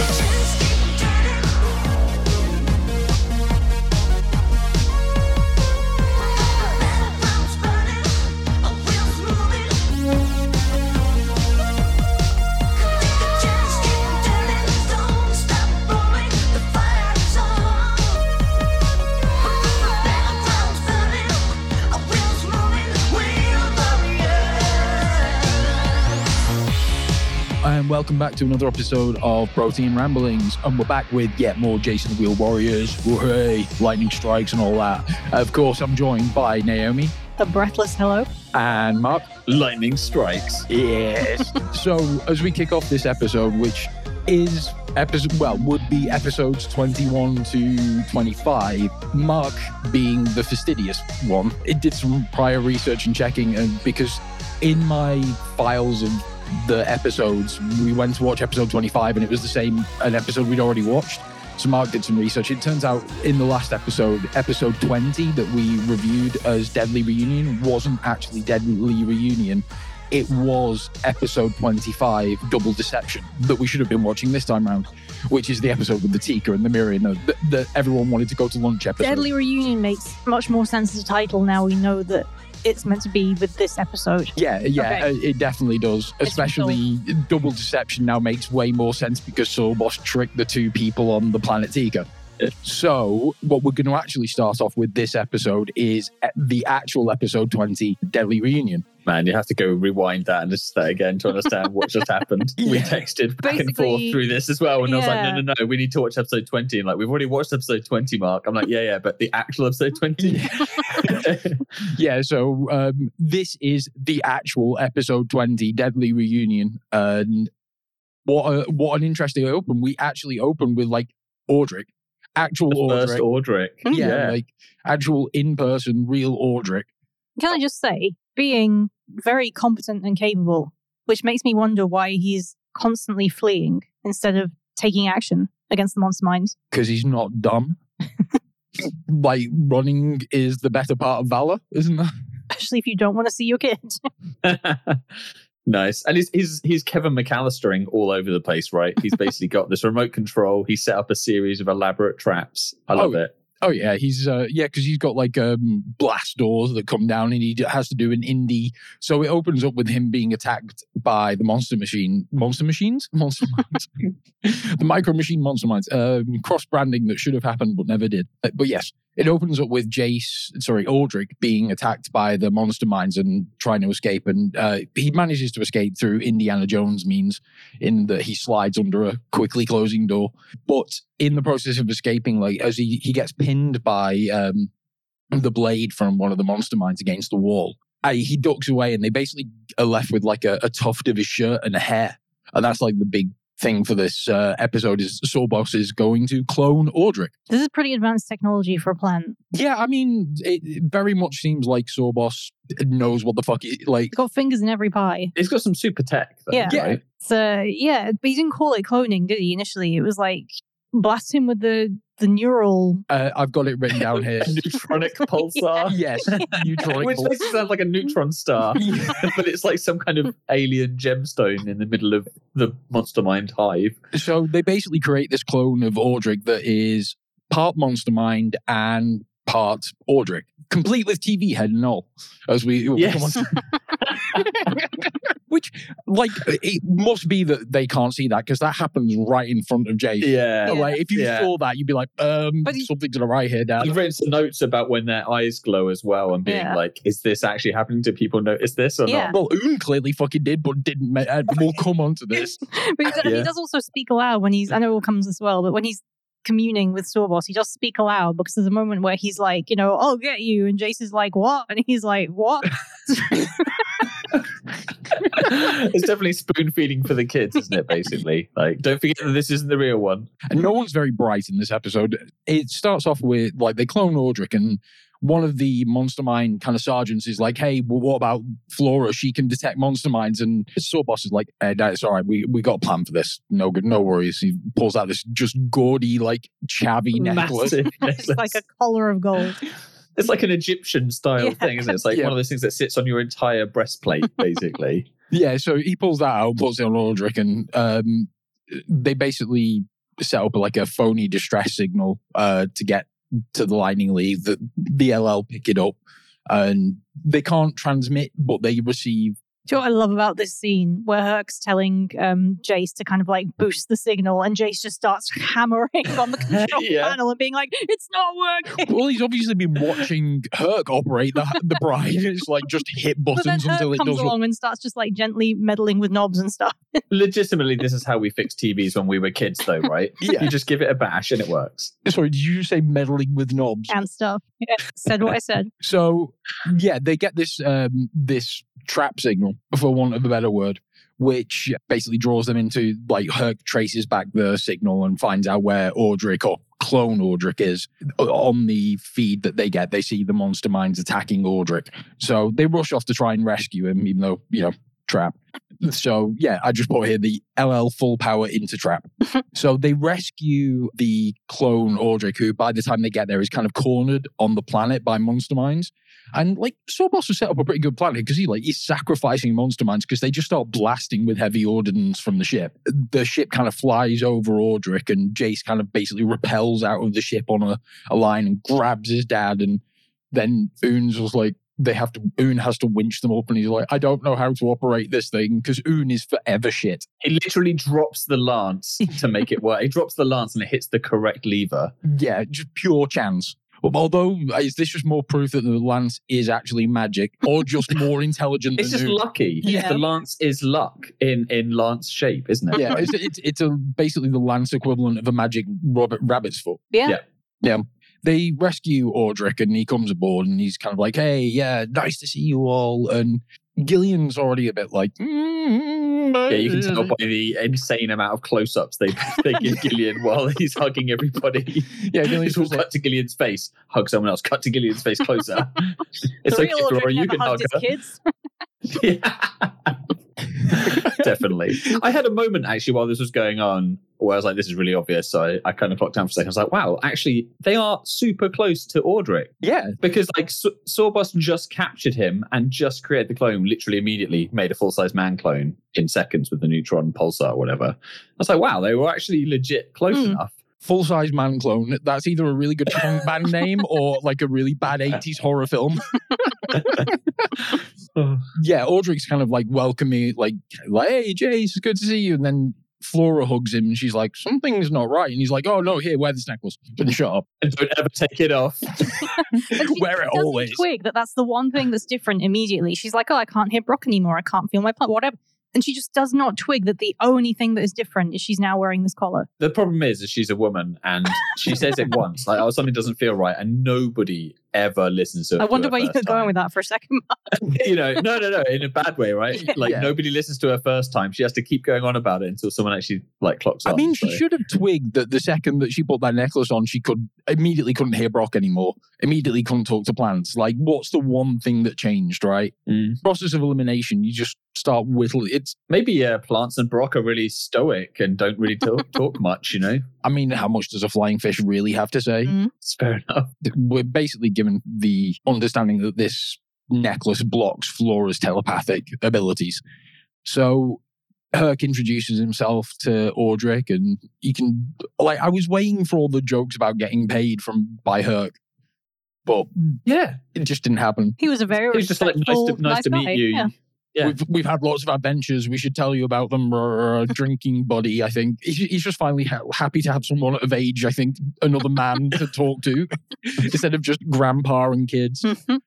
and welcome back to another episode of Protein Ramblings. And we're back with yet more Jason Wheel Warriors, hooray, lightning strikes, and all that. Of course, I'm joined by Naomi A breathless hello. and Mark. Lightning strikes. Yes. so, as we kick off this episode, which is episode, well, would be episodes 21 to 25, Mark being the fastidious one, it did some prior research and checking, and because in my files of the episodes, we went to watch episode 25, and it was the same an episode we'd already watched. So Mark did some research. It turns out in the last episode, episode 20 that we reviewed as Deadly Reunion wasn't actually Deadly Reunion. It was episode 25, Double Deception, that we should have been watching this time round, which is the episode with the Tika and the Miriam that, that everyone wanted to go to lunch episode. Deadly Reunion makes much more sense as a title now we know that it's meant to be with this episode. Yeah, yeah, Okay. uh, it definitely does. It's Especially double deception now makes way more sense because Sawboss tricked the two people on the planet Tika. So, what we're going to actually start off with this episode is uh, the actual episode 20, Deadly Reunion. Man, you have to go rewind that and listen to that again to understand what just happened. We texted back and forth through this as well. And I was like, no, no, no, we need to watch episode 20. And like, we've already watched episode 20, Mark. I'm like, yeah, yeah, but the actual episode 20. Yeah, so um, this is the actual episode 20, Deadly Reunion. And what, a, what an interesting open. We actually open with like Audric, actual First Audric. Audric. yeah, like actual in person, real Audric. Can I just say, being very competent and capable, which makes me wonder why he's constantly fleeing instead of taking action against the monster minds. because he's not dumb. like running is the better part of valor, isn't that? Especially if you don't want to see your kid. nice. And he's, he's, he's Kevin McAllistering all over the place, right? He's basically got this remote control. He set up a series of elaborate traps. I love Oh, it. Oh yeah, he's uh yeah because he's got like um blast doors that come down and he d- has to do an indie. So it opens up with him being attacked by the monster machine, monster machines, monster mines, the micro machine monster mines. Um, cross branding that should have happened but never did. Uh, But yes, it opens up with Jace, sorry, Audric being attacked by the monster mines and trying to escape, and uh, he manages to escape through Indiana Jones means in that he slides under a quickly closing door. But in the process of escaping, like as he, he gets pinned by um, the blade from one of the monster mines against the wall, he ducks away, and they basically are left with like a, a tuft of his shirt and a hair, and that's like the big thing for this uh, episode is Sawboss is going to clone Audric. This is pretty advanced technology for a plant. Yeah, I mean, it it very much seems like Sawboss knows what the fuck he like. He's got fingers in every pie. He's got some super tech. Though, Yeah. Right? So yeah, but he didn't call it cloning, did he? Initially, it was like blast him with the the neural. Uh, I've got it written down here. Neutronic pulsar. yes, neutronic. Which pulse. makes it sound like a neutron star, but it's like some kind of alien gemstone in the middle of the monster mind hive. So they basically create this clone of Audric that is part Monster Mind and part Audric, complete with TV head and all. As we, we Yes. Come on to- which, like, it must be that they can't see that because that happens right in front of Jay. Yeah. Like, if you Yeah. saw that, you'd be like, um, But he- something's to the right here, Dad. I've written some notes about when their eyes glow as well and being Yeah. like, is this actually happening? Do people notice this or Yeah. not? Well, Oon clearly fucking did, but didn't. ma- uh, We'll come on to this. But he, does- Yeah. he does also speak aloud when he's. I know it all comes as well, but when he's communing with Sawboss, he does speak aloud because there's a moment where he's like, you know, I'll get you, and Jace is like, what? And he's like, what? it's definitely spoon feeding for the kids, isn't it? Basically, like, don't forget that this isn't the real one. And no one's very bright in this episode. It starts off with like they clone Audric, and one of the monster mind kind of sergeants is like, "Hey, well, what about Flora? She can detect monster minds." And Sawboss is like, eh, "That's all right. We we got a plan for this. No good, no worries." He pulls out this just gaudy, like chavvy necklace. Massive it's like a necklace. collar of gold. It's like an Egyptian style Yeah. thing, isn't it? It's like Yeah. one of those things that sits on your entire breastplate, basically. Yeah, so he pulls that out, puts it on Audric, and um, they basically set up like a phony distress signal uh, to get to the Lightning League. The, BLL pick it up, and they can't transmit, but they receive Do you know what I love about this scene where Herc's telling um, Jace to kind of like boost the signal and Jace just starts hammering on the control Yeah. panel and being like, it's not working. Well, he's obviously been watching Herc operate the, the Pride. It's like just hit But then buttons until Herc it comes does. What, along and starts just like gently meddling with knobs and stuff. Legitimately, this is how we fix TVs when we were kids, though, right? Yeah. You just give it a bash and it works. sorry, did you say meddling with knobs? and stuff. Yeah, said what I said. So yeah, they get this um, this trap signal, for want of a better word, which basically draws them into like Herc traces back the signal and finds out where Audric or clone Audric is on the feed that they get. They see the monster minds attacking Audric, so they rush off to try and rescue him, even though you know trap. So yeah, I just put here the LL full power into trap. so they rescue the clone Audric, who by the time they get there is kind of cornered on the planet by monster minds. And like Sawboss has set up a pretty good plan because he like he's sacrificing monster minds because they just start blasting with heavy ordnance from the ship. The ship kind of flies over Audric and Jace kind of basically repels out of the ship on a, a line and grabs his dad and then Oon's was like they have to Oon has to winch them up and he's like, I don't know how to operate this thing because Oon is forever shit. He literally drops the lance to make it work. He drops the lance and it hits the correct lever. Yeah, just pure chance. Although, uh, is this just more proof that the lance is actually magic, or just more intelligent It's just Oon? lucky. Yeah. The lance is luck in in lance shape, isn't it? yeah, it's, it's it's a basically the lance equivalent of a magic rabbit, rabbit's foot. Yeah. Yeah. Yeah. They rescue Audric and he comes aboard and he's kind of like, "Hey, yeah, nice to see you all." And Gillian's already a bit like, mm, Yeah, you can tell by the insane amount of close-ups they they give Gillian while he's hugging everybody. Yeah, It's Gillian's all just like, cut to Gillian's face, hug someone else, cut to Gillian's face closer. it's the okay, real Flora, you can hug her. his kids. Yeah. Definitely. I had a moment actually while this was going on where I was like, this is really obvious. So I, I kind of clocked down for a second. I was like, wow, actually, they are super close to Audric yeah, because like S- Sawboss just captured him and just created the clone, literally immediately made a full size man clone in seconds with the neutron pulsar or whatever. I was like, wow, they were actually legit close Hmm. enough. Full size man clone. That's either a really good punk band name or like a really bad 80s horror film. Oh. yeah, Audric's kind of like welcoming, like, like, hey, Jace, it's good to see you. And then Flora hugs him and she's like, something's not right. And he's like, oh, no, here, wear this necklace. And shut up. And don't ever take it off. But wear it always. twig that that's the one thing that's different immediately. She's like, oh, I can't hear Brock anymore. I can't feel my plant, whatever. And she just does not twig that the only thing that is different is she's now wearing this collar. The problem is, is she's a woman and she says it once, like, oh, something doesn't feel right, and nobody ever listens to it. I wonder for where you're first going with that for a second. you know, no, no, no, in a bad way, right? Yeah. Like Yeah. nobody listens to her first time. She has to keep going on about it until someone actually like clocks I on. mean, she so- should have twigged that the second that she put that necklace on, she could immediately couldn't hear Brock anymore. Immediately couldn't talk to plants. Like, what's the one thing that changed, right? Mm. Process of elimination, you just start whittling. It's, Maybe uh, plants and Brock are really stoic and don't really talk, talk much. You know, I mean, how much does a flying fish really have to say? Mm. it's fair enough. We're basically given the understanding that this necklace blocks Flora's telepathic abilities. So Herc introduces himself to Audric, and he can like I was waiting for all the jokes about getting paid from by Herc, but Yeah, it just didn't happen. He was a very it was just like nice respectful, to nice to meet guy. you. Yeah. Yeah. We've we've had lots of adventures. We should tell you about them. Or a drinking buddy, I think he's, he's just finally ha- happy to have someone of age. I think another man to talk to instead of just grandpa and kids. Mhm.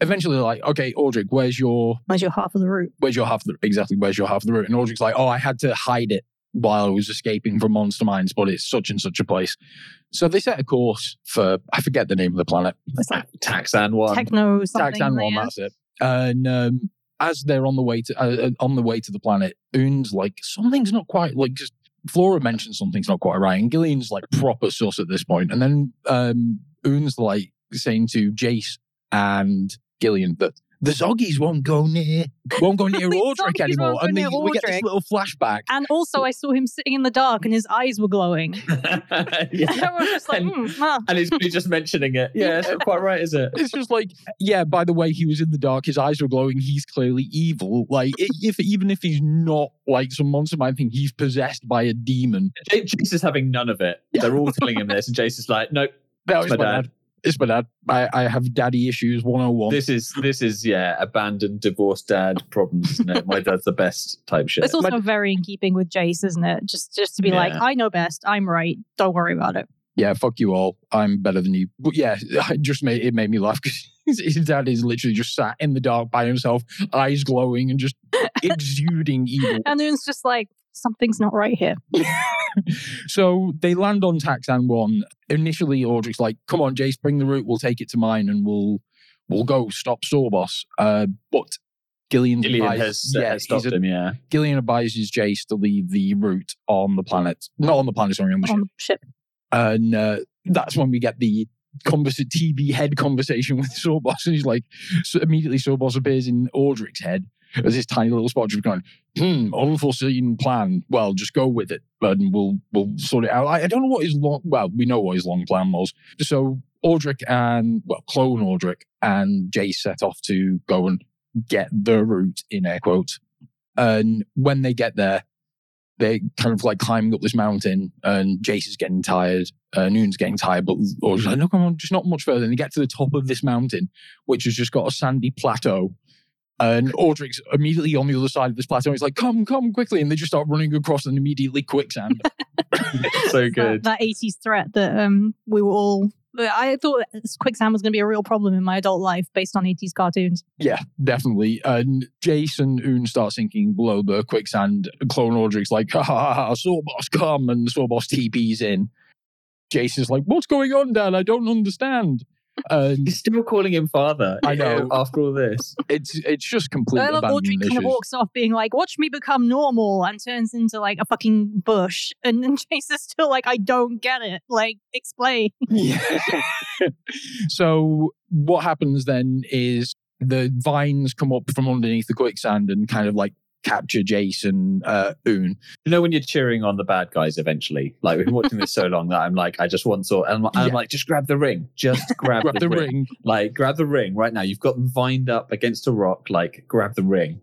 Eventually, they're like, okay, Audric, where's your Where's your half of the route? where's your half of the exactly where's your half of the route? And Audric's like, oh, I had to hide it while I was escaping from monster mines, but it's such and such a place. So they set a course for I forget the name of the planet. It's like Taxan one. techno something. Taxan one, that's it. And um, as they're on the way to uh, uh, on the way to the planet, Oon's like something's not quite like just Flora mentions something's not quite right, and Gillian's like proper sus at this point, and then um, Oon's like saying to Jace and Gillian that the Zoggies won't go near, won't go near The Audric anymore. won't go And near they, we get this little flashback. And also, I saw him sitting in the dark and his eyes were glowing. yeah. I just like, and, ah. and he's really just mentioning it. Yeah, it's not quite right, is it? It's just like, yeah. By the way, he was in the dark. His eyes were glowing. He's clearly evil. Like, if even if he's not like some monster man thing, he's possessed by a demon. J- Jace is having none of it. They're all telling him this, and Jace is like, "Nope, That was my my dad. dad. It's my dad. I, I have daddy issues 101. This is this is yeah, abandoned, divorced dad problems. Isn't it? My dad's the best type shit. It's also My- very in keeping with Jace, isn't it? Just just to be like, I know best. I'm right. Don't worry about it. yeah, fuck you all. I'm better than you. But yeah, it just made it made me laugh because his, his dad is literally just sat in the dark by himself, eyes glowing and just exuding evil. And then it's just like, something's not right here. so they land on Taxan one. Initially, Audric's like, "Come on, Jace, bring the route. We'll take it to mine, and we'll we'll go stop Sawboss." Uh, but Gillian, Gillian advises- has, uh, yeah, has stopped he's a- him. Yeah, Gillian advises Jace to leave the route on the planet, not on the planet, sorry, on the ship. On the ship. And uh, that's when we get the conversa- TV head conversation with Sawboss. And he's like, so immediately Sawboss appears in Audric's head as this tiny little spot just going, hmm, unforeseen plan. Well, just go with it and we'll we'll sort it out. I, I don't know what his long, well, we know what his long plan was. So Audric and, well, clone Audric and Jace set off to go and get the route in air quotes. And when they get there, they're kind of like climbing up this mountain and Jace is getting tired. Uh, Noon's getting tired, but Audric's like, no, come on, just not much further. And they get to the top of this mountain, which has just got a sandy plateau. And Audric's immediately on the other side of this plateau. He's like, come, come quickly. And they just start running across and immediately quicksand. so good. that 80s threat that um we were all. I thought quicksand was going to be a real problem in my adult life based on 80s cartoons. yeah, definitely. And Jace and Oon start sinking below the quicksand. Clone Audric's like, ha ha ha, Sawboss, come. And Sawboss TP's in. Jace is like, what's going on, Dad? I don't understand. And He's still calling him father. I know. After all this, it's it's just complete I love Audric abandonment kind of walks off being like, watch me become normal and turns into like a fucking bush. And then Jace is still like, I don't get it. Like, explain. Yeah. so what happens then is the vines come up from underneath the quicksand and kind of like capture Jason uh Oon. you know when you're cheering on the bad guys. Eventually, like we've been watching this so long that I'm like, I just want to. And I'm, I'm Yeah. like, just grab the ring. Just grab, Grab the ring. Like, grab the ring right now. You've got them vined up against a rock. Like, grab the ring.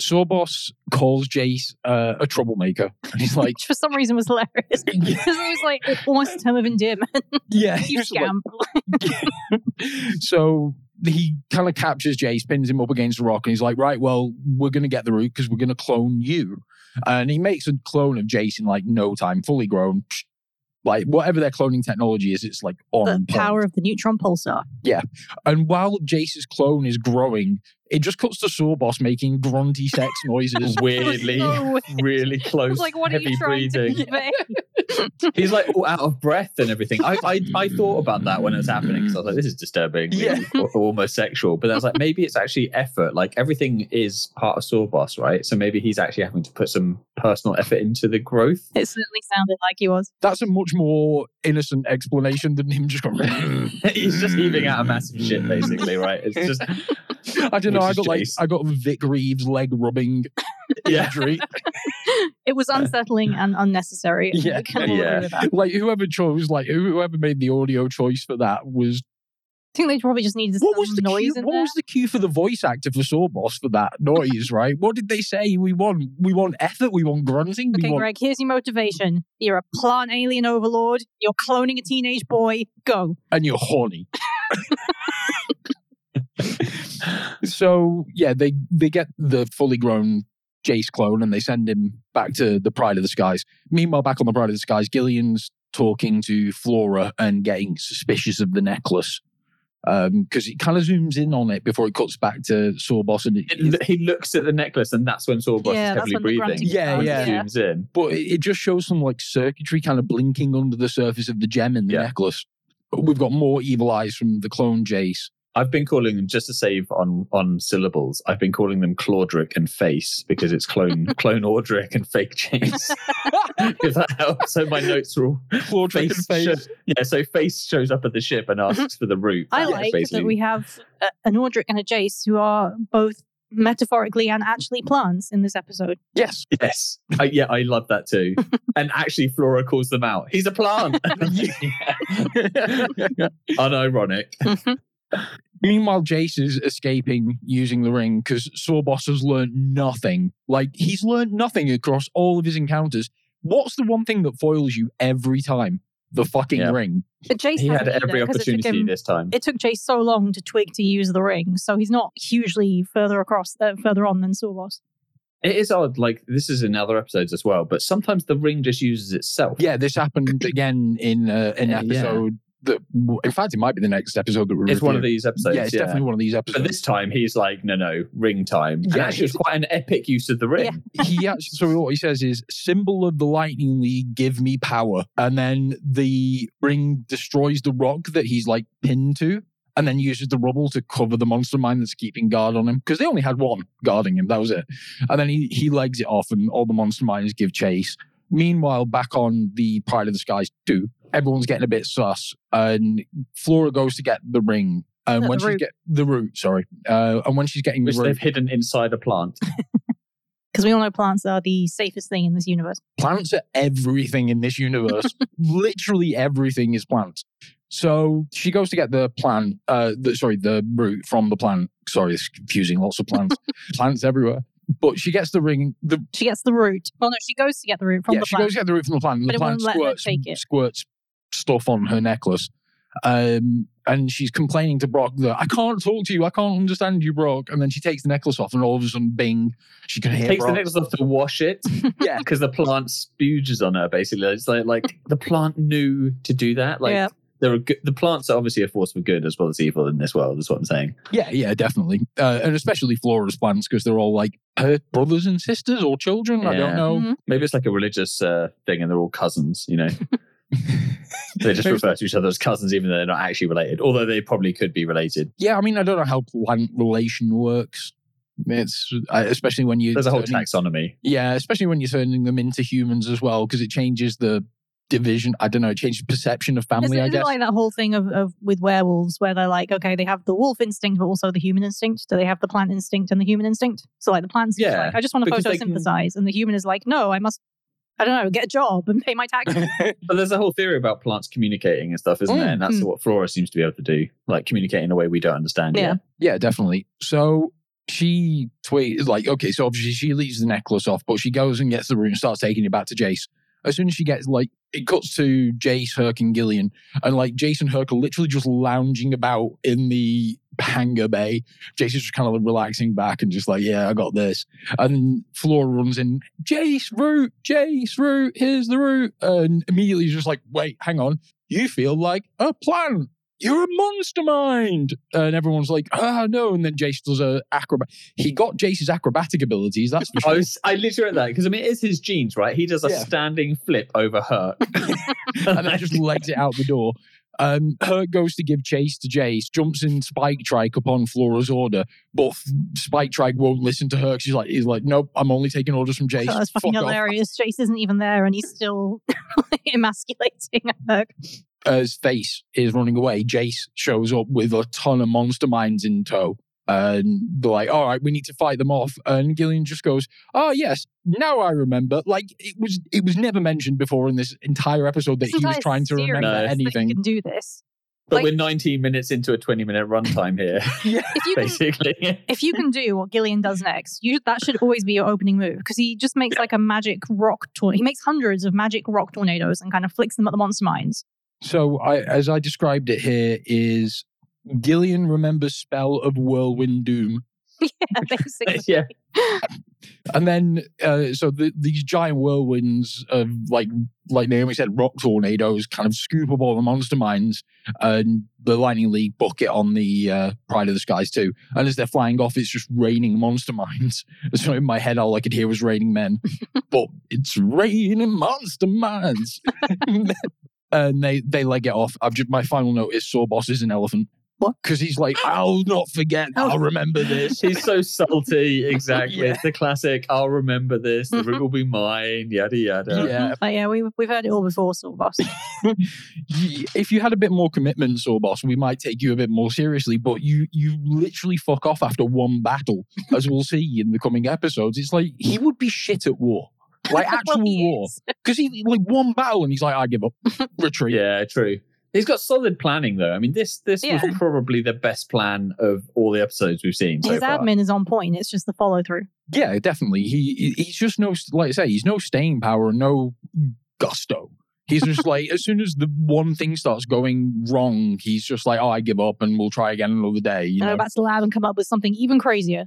Sawboss calls Jace uh, a troublemaker. And he's like, Which for some reason was hilarious. Because it was like almost a term of endearment. yeah. you he's like- scamp. so he kind of captures Jay, pins him up against the rock, and he's like, right, well, we're going to get the root because we're going to clone you. And he makes a clone of Jace in like no time, fully grown. Like whatever their cloning technology is, it's like on the point. power of the neutron pulsar. Yeah, and while Jace's clone is growing, it just cuts to Sawboss making grunty sex noises. Weirdly, so weird. really close. like, what are heavy you trying breathing. to convey? He's like all out of breath and everything. I, I, I thought about that when it was happening because I was like, this is disturbing, Yeah. almost sexual. But I was like, maybe it's actually effort. Like everything is part of Sawboss, right? So maybe he's actually having to put some personal effort into the growth. It certainly sounded like he was. That's a much more innocent explanation than him just going. he's just heaving out a massive shit, basically, right? It's just I don't know. Which I is got like I got Vic Reeves leg rubbing yeah. imagery. It was unsettling and unnecessary. Yeah. I Yeah. that. like whoever chose, like whoever made the audio choice for that was I think they probably just needed what some was the noise cue? in What there. was the cue for the voice actor for Sawboss for that noise? Right? What did they say? We want we want effort. We want grunting. we Okay, want Greg, here's your motivation. You're a plant alien overlord. You're cloning a teenage boy. Go. and you're horny. so yeah, they they get the fully grown Jace clone and they send him back to the Pride of the Skies. Meanwhile, back on the Pride of the Skies, Gillian's talking to Flora and getting suspicious of the necklace um, because it kind of zooms in on it before it cuts back to Sawboss and it, It- he looks at the necklace, and that's when Sawboss Yeah, is heavily breathing. grunting Yeah, it yeah. Zooms in. but it, it just shows some like circuitry kind of blinking under the surface of the gem in the Yeah. necklace. We've got more evil eyes from the clone Jace. I've been calling them just to save on on syllables. I've been calling them Claudric and Face because it's clone clone Audric and fake James. if that helps. So my notes are all Claudric and Face. show- yeah, so Face shows up at the ship and asks for the route. I like basically. that we have a, an Audric and a Jace who are both metaphorically and actually plants in this episode. Yes. Yes. I, yeah, I love that too. and actually, Flora calls them out. He's a plant. Unironic. Mm-hmm. Meanwhile, Jace is escaping using the ring because Sawboss has learned nothing. Like, he's learned nothing across all of his encounters. What's the one thing that foils you every time? The fucking Yeah. ring. But Jace He had every either, 'cause it took opportunity him- this time. It took Jace so long to twig to use the ring, so he's not hugely further across, uh, further on than Sawboss. It is odd. Like this is in other episodes as well, but sometimes the ring just uses itself. Yeah, this happened again in uh, an Yeah, yeah. episode that, in fact, it might be the next episode that we're It's one of these episodes. Yeah, it's yeah. definitely one of these episodes. But this time he's like, no, no, ring time. And Yeah, actually, it's quite an epic use of the ring. he actually, so what he says is symbol of the lightning league give me power and then the ring destroys the rock that he's like pinned to and then uses the rubble to cover the monster mine that's keeping guard on him because they only had one guarding him that was it and then he he legs it off and all the monster mines give chase meanwhile back on the pride of the skies 2 everyone's getting a bit sus and flora goes to get the ring and The when she root. get the root sorry uh, and when she's getting Which the root they've hidden inside a plant. Because we all know plants are the safest thing in this universe. plants are everything in this universe. Literally everything is plants. So she goes to get the plant, uh, the, sorry, the root from the plant. Sorry, it's confusing. Lots of plants, plants everywhere. But she gets the ring. The She gets the root. Well, no, she goes to get the root from yeah, the plant. she goes to get the root from the plant. And But the it plant won't let her squirts, take it. squirts stuff on her necklace. Um, and she's complaining to Brock that I can't talk to you, I can't understand you, Brock. And then she takes the necklace off, and all of a sudden, Bing, she can hear Takes the necklace off to wash it. Yeah. Because the plant spuges on her, basically. It's like, like the plant knew to do that. Like Yeah. there are good, the plants are obviously a force for good as well as evil in this world, is what I'm saying. Yeah, yeah, definitely. Uh, and especially Flora's plants because they're all like her brothers and sisters or children. I don't Yeah. know. Mhm. Maybe it's like a religious uh, thing and they're all cousins, you know. they just refer to each other as cousins even though they're not actually related, although they probably could be related. Yeah, I mean, I don't know how plant relation works. It's especially when you There's a whole turning- taxonomy. Yeah, especially when you're turning them into humans as well, because it changes the division. I don't know, it changes perception of Isn't, family. I isn't guess. like that whole thing of, of with werewolves where they're like, okay, they have the wolf instinct, but also the human instinct. Do they have the plant instinct and the human instinct? So like the plant's Yeah, like, I just want to because they can- photosynthesize, and the human is like, no, I must, I don't know, get a job and pay my taxes. But there's a whole theory about plants communicating and stuff, isn't there? And that's Mm. what Flora seems to be able to do, like communicate in a way we don't understand Yeah. yet. Yeah, definitely. So she tweets like, okay, so obviously she leaves the necklace off, but she goes and gets the room, and starts taking it back to Jace. As soon as she gets like, it cuts to Jace, Herc, and Gillian, and like Jason and Herc are literally just lounging about in the hangar bay. Jace is just kind of relaxing back and just like, yeah, I got this. And Flora runs in, Jace, root, Jace, root, here's the root. And immediately is just like, wait, hang on. You feel like a plant you're a monster mind. And everyone's like, ah, no. And then Jace does a acrobat. He got Jace's acrobatic abilities. That's for I was I literally that because I mean it's his genes, right? He does a Yeah. standing flip over her. and then just legs it out the door. Um, Herc goes to give chase to Jace, jumps in Spike Trike upon Flora's order, but Spike Trike won't listen to her. She's like, he's like, nope, I'm only taking orders from Jace. That's fucking Fuck off." hilarious. Jace isn't even there, and he's still emasculating her. As Face is running away, Jace shows up with a ton of monster minds in tow. And they're like, all right, we need to fight them off. And Gillian just goes, oh, yes, now I remember. Like, it was it was never mentioned before in this entire episode that This he was trying to remember No. that he anything. can do this. But Like- we're 19 minutes into a 20 minute runtime here, If you can, basically. if you can do what Gillian does next, you that should always be your opening move because he just makes like a magic rock tornado. He makes hundreds of magic rock tornadoes and kind of flicks them at the monster mines. So, I, as I described it here, is Gillian remembers spell of whirlwind doom, yeah, basically. yeah. and then uh, so the, these giant whirlwinds of like like Naomi said, rock tornadoes kind of scoop up all the monster mines, and the lightning league bucket on the uh, Pride of the Skies too. And as they're flying off, it's just raining monster mines. So in my head, all I could hear was raining men, but it's raining monster mines. and they they leg it off. I've just my final note is saw boss is an elephant. What? Because he's like, I'll not forget. Oh. I'll remember this. He's so salty. Exactly. Yeah. It's the classic. I'll remember this. The mm-hmm. room will be mine. Yada yada. Yeah. Mm-hmm. Like, yeah, we, we've heard it all before, Saw Boss. If you had a bit more commitment, Saw Boss, we might take you a bit more seriously. But you you literally fuck off after one battle, as we'll see in the coming episodes. It's like he would be shit at war, like actual Well, he war, because he like one battle and he's like, I give up, retreat. Yeah, true. He's got solid planning though. I mean, this this Yeah. was probably the best plan of all the episodes we've seen so His far. admin is on point. It's just the follow through. Yeah, definitely. He he- he's just no like I say, he's no staying power, no gusto. He's just like as soon as the one thing starts going wrong, he's just like, oh, I give up, and we'll try again another day. You And know. go back to lab and come up with something even crazier.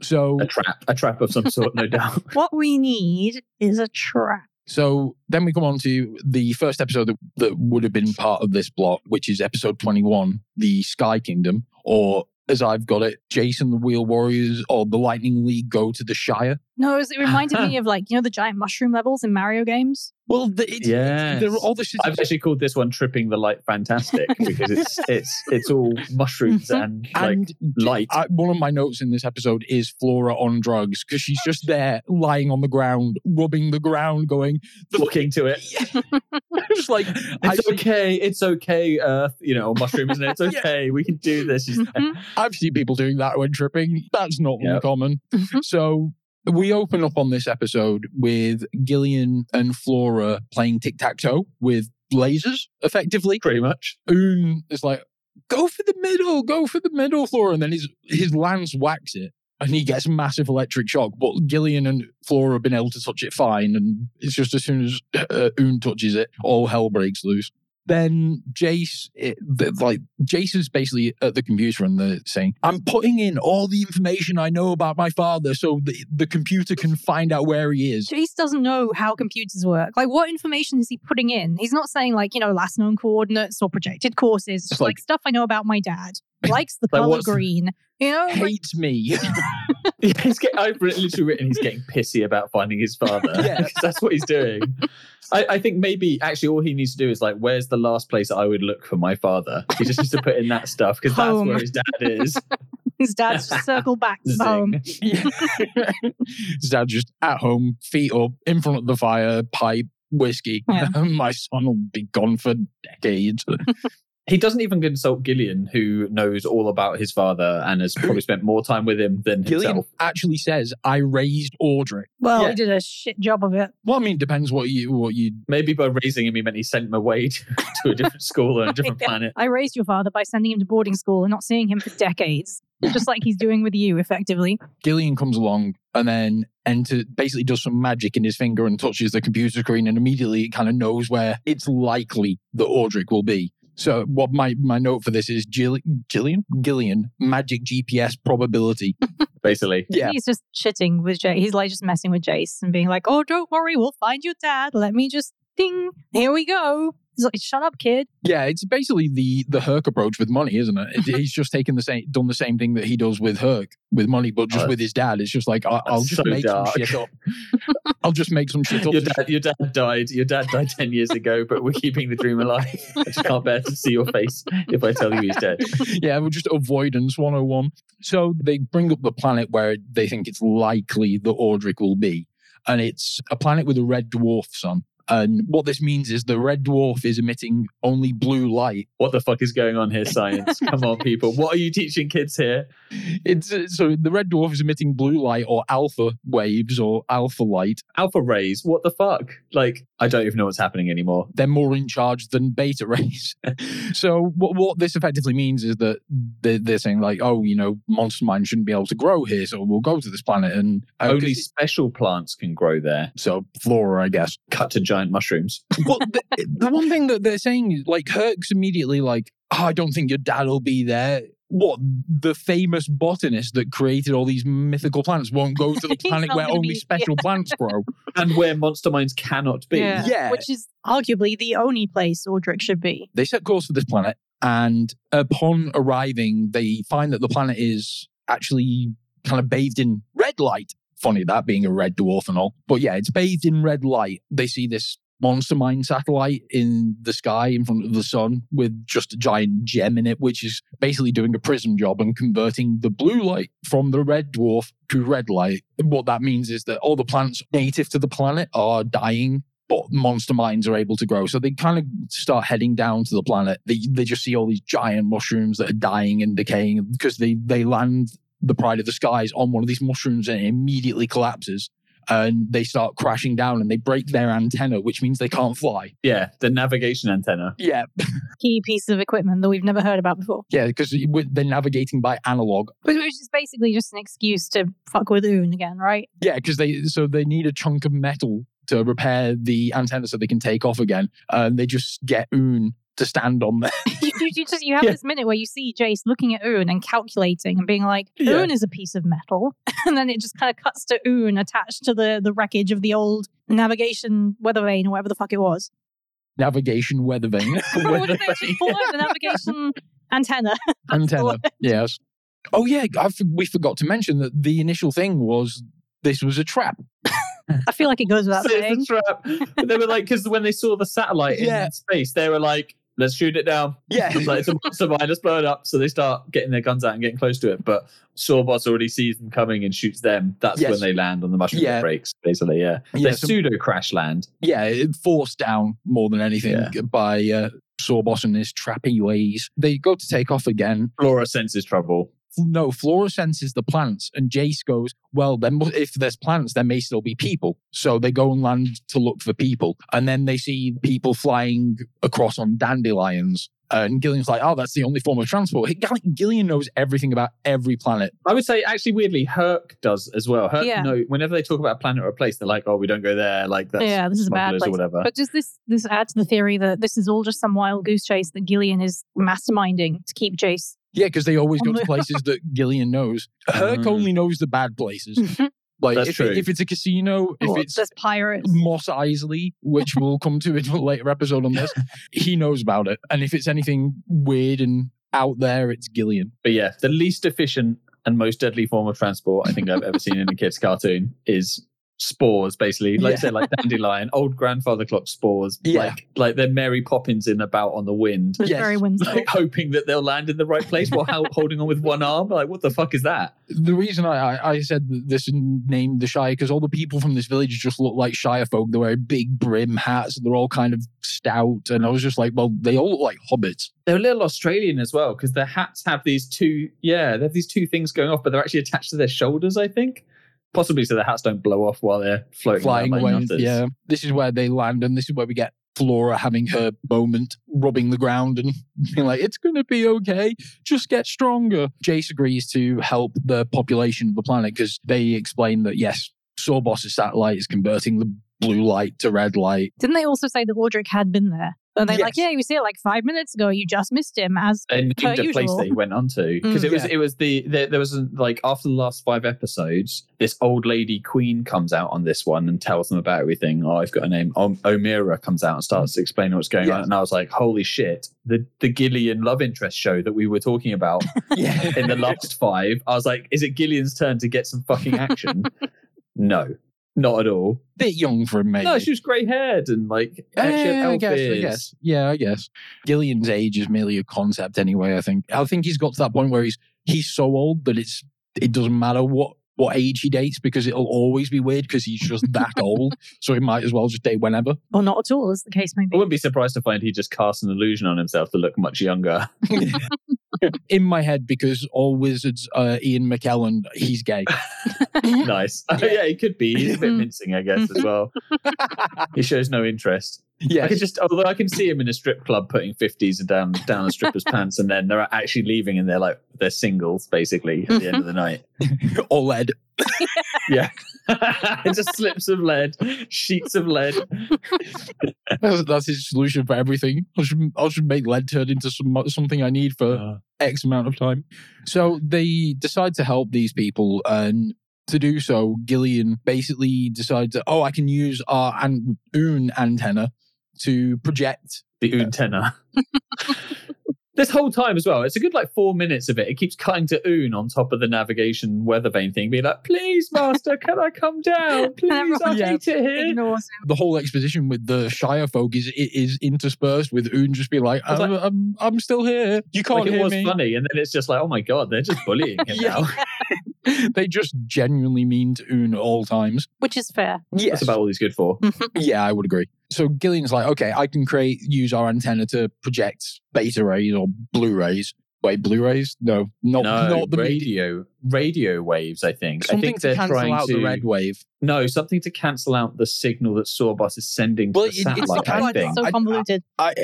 So A trap, a trap of some sort, no doubt. What we need is a trap. So then we come on to the first episode that, that would have been part of this block, which is episode 21, The Sky Kingdom, or as I've got it, Jason the Wheel Warriors or the Lightning League go to the Shire. No, it, was- it reminded me of like, you know, the giant mushroom levels in Mario games. Well, the, it's, Yes. there are all this. I've actually called this one "Tripping the Light Fantastic" because it's it's it's all mushrooms and like light. I, one of my notes in this episode is Flora on drugs because she's just there lying on the ground, rubbing the ground, going, looking to it. just like, I It's see- okay. It's okay. Earth, you know, mushroom, isn't it? It's Yeah. okay. We can do this. She's- Mhm. I've seen people doing that when tripping. That's not Yep. uncommon. Mhm. So we open up on this episode with Gillian and Flora playing tic tac toe with lasers, effectively. Pretty much. Oon is like, go for the middle, go for the middle, Flora. And then his, his lance whacks it. And he gets massive electric shock, but Gillian and Flora have been able to touch it fine. And it's just as soon as uh, Oon touches it, all hell breaks loose. Then Jace, it, like Jace is basically at the computer and they're saying, "I'm putting in all the information I know about my father, so the, the computer can find out where he is." Jace doesn't know how computers work. Like, what information is he putting in? He's not saying, like, you know, last known coordinates or projected courses. It's just like- like, stuff I know about my dad. Likes the Like, color what's- green. You know? Like, Hates me. Yeah, he's get, I've literally written he's getting pissy about finding his father. Yeah. because that's what he's doing. I, I think maybe actually all he needs to do is like, where's the last place I would look for my father? He just needs to put in that stuff because that's where his dad is. his dad's just circled back to home. His dad just at home, feet up, in front of the fire, pipe, whiskey. Yeah. My son will be gone for decades. He doesn't even consult Gillian, who knows all about his father and has probably spent more time with him than Gillian himself. actually says, "I raised Audric." Well, Yeah. he did a shit job of it. Well, I mean, depends what you what you. Maybe by raising him, he meant he sent him away to, to a different school or a different planet. I raised your father by sending him to boarding school and not seeing him for decades, just like he's doing with you, effectively. Gillian comes along and then enter basically does some magic in his finger and touches the computer screen, and immediately it kind of knows where it's likely that Audric will be. So, what my my note for this is Gill- Gillian Gillian magic GPS probability. Basically, Yeah. He's just shitting with Jace. He's like just messing with Jace and being like, oh, don't worry, we'll find your dad. Let me just ding. Here we go. He's like, shut up, kid. Yeah, it's basically the the Herc approach with money, isn't it? It- He's just taken the same, done the same thing that he does with Herc with money, but just Oh, with his dad. It's just like I, I'll just so make dark. some shit up. I'll just make some shit up. your to dad, your dad died. Your dad died ten years ago, but we're keeping the dream alive. I just can't bear to see your face if I tell you he's dead. yeah, we're just avoidance 101. So they bring up the planet where they think it's likely that Audric will be. And it's a planet with a red dwarf sun. And what this means is the red dwarf is emitting only blue light. What the fuck is going on here, science? Come on, people. What are you teaching kids here? It's uh, so the red dwarf is emitting blue light or alpha waves or alpha light. Alpha rays. What the fuck? Like, I don't even know what's happening anymore. They're more in charge than beta rays. so what, what this effectively means is that they're, they're saying like, oh, you know, monster mind shouldn't be able to grow here, so we'll go to this planet and uh, Only special plants can grow there. so flora, I guess. Cut to giant mushrooms. Well, the, the one thing that they're saying is like Herc's immediately like, oh, I don't think your dad will be there. What the famous botanist that created all these mythical plants won't go to the planet where only be- special plants grow? and where monster minds cannot be. Yeah. Which is arguably the only place Audric should be. They set course for this planet, and upon arriving, they find that the planet is actually kind of bathed in red light. Funny that being a red dwarf and all, but yeah, it's bathed in red light. They see this monster mine satellite in the sky in front of the sun with just a giant gem in it, which is basically doing a prism job and converting the blue light from the red dwarf to red light. What that means is that all the plants native to the planet are dying. But monster mines are able to grow. So they kind of start heading down to the planet. They, they just see all these giant mushrooms that are dying and decaying because they, they land the pride of the skies on one of these mushrooms and it immediately collapses and they start crashing down and they break their antenna, which means they can't fly. Yeah, the navigation antenna. Yeah, Key piece of equipment that we've never heard about before. yeah, because they're navigating by analog. Which which is basically just an excuse to fuck with Oon again, right? Yeah, because they so they need a chunk of metal to repair the antenna so they can take off again, and they just get Oon to stand on there. you, you, you just you have Yeah. this minute where you see Jace looking at Oon and calculating and being like, Yeah. Oon is a piece of metal. and then it just kind of cuts to Oon attached to the, the wreckage of the old navigation weather vane or whatever the fuck it was. Navigation weather vane. what did they just call it? The navigation antenna. antenna. Yes. Oh yeah, I we forgot to mention that the initial thing was this was a trap. I feel like it goes without saying. it's a trap. they were like, because when they saw the satellite Yeah. in space, they were like, let's shoot it down. Yeah. It's like, it's a monster mine, let's blow it up. So they start getting their guns out and getting close to it. But Sawboss already sees them coming and shoots them. That's Yes. when they land on the mushroom Yeah. breaks, basically. Yeah. Yeah, they so- pseudo crash land. yeah, forced down more than anything Yeah. by uh, Sawboss and his trappy ways. They go to take off again. Flora senses trouble. No, Flora senses the plants, and Jace goes, Well, then if there's plants, there may still be people. So they go and land to look for people. And then they see people flying across on dandelions. And Gillian's like, Oh, that's the only form of transport. Gillian knows everything about every planet. I would say, actually, weirdly, Herc does as well. Herc, Yeah. no, whenever they talk about a planet or a place, they're like, oh, we don't go there. Like, that's Yeah, this is a bad smugglers or whatever. But does this this add to the theory that this is all just some wild goose chase that Gillian is masterminding to keep Jace? Yeah, because they always go to places that Gillian knows. Herc Mm. only knows the bad places. Like That's if, true. if it's a casino, if Or it's there's pirates. Mos Eisley, which we'll come to in a later episode on this, he knows about it. And if it's anything weird and out there, it's Gillian. But yeah, the least efficient and most deadly form of transport I think I've ever seen in a kid's cartoon is spores, basically. Like Yeah. I said, like dandelion, old grandfather clock spores. Yeah. Like like they're Mary Poppins in about on the wind. Yes. very whimsical. Like hoping that they'll land in the right place while hel- holding on with one arm. Like, what the fuck is that? The reason I, I, I said this name the Shire because all the people from this village just look like Shire folk. They wear big brim hats. And they're all kind of stout. And I was just like, well, they all look like hobbits. They're a little Australian as well because their hats have these two, yeah, they have these two things going off, but they're actually attached to their shoulders, I think. Possibly so the hats don't blow off while they're floating flying around away. nutters. Yeah, this is where they land, and this is where we get Flora having her moment, rubbing the ground and being like, "It's going to be okay. Just get stronger." Jace agrees to help the population of the planet because they explain that yes, Sawboss's satellite is converting the blue light to red light. Didn't they also say that Audric had been there? And they're like, yeah, you see it like five minutes ago. You just missed him as They named Per the place that he went on to because Mm. it was Yeah. it was the there, there was a, like after the last five episodes, this old lady queen comes out on this one and tells them about everything. Oh, I've got a name. O- Omira comes out and starts explaining what's going Yes. on, and I was like, holy shit! The the Gillian love interest show that we were talking about Yeah, in the last five. I was like, is it Gillian's turn to get some fucking action? no, not at all. bit young for him, maybe. No, she was grey haired and like she had I guess, I guess. Yeah, I guess. Gillian's age is merely a concept anyway, I think. I think he's got to that point where he's he's so old that it's it doesn't matter what what age he dates because it'll always be weird because he's just that old. So he might as well just date whenever. or not at all, as the case may be. I wouldn't be surprised to find he just cast an illusion on himself to look much younger. In my head, because all wizards uh Ian McKellen, he's gay. nice. Oh, yeah, he could be. He's a bit Mhm. mincing, I guess, as well. he shows no interest. I yeah. could just, although I can see him in a strip club putting fifties down down a stripper's pants, and then they're actually leaving, and they're like they're singles basically at the end of the night. Mm-hmm. or lead. Yeah, just slips of lead, sheets of lead. That's, that's his solution for everything. I should, I should make lead turn into some, something I need for X amount of time. So they decide to help these people, and to do so, Gillian basically decides that, oh, I can use our an- own antenna to project. the antenna. This whole time as well, it's a good like four minutes of it. It keeps cutting to Oon on top of the navigation weather vane thing, being like, "Please, master, can I come down? Please, I everyone Yeah. hate it here." The whole exposition with the Shire folk is is interspersed with Oon just being like, I was I'm, I'm, I'm still here. You can't Like it hear was me. funny, and then it's just like, "Oh my god, they're just bullying him Yeah. now." they just genuinely mean to Oon at all times. Which is fair. Yes. That's about all he's good for. Yeah, I would agree. So Gillian's like, okay, I can create, use our antenna to project beta rays or blue rays. Wait, blue rays? No, not, no, not the media. Radio, radio waves. I think. I think to they're cancel trying out to the red wave. no something to cancel out the signal that Sawboss is sending to the it- it's satellite. not I like- think. so convoluted. I,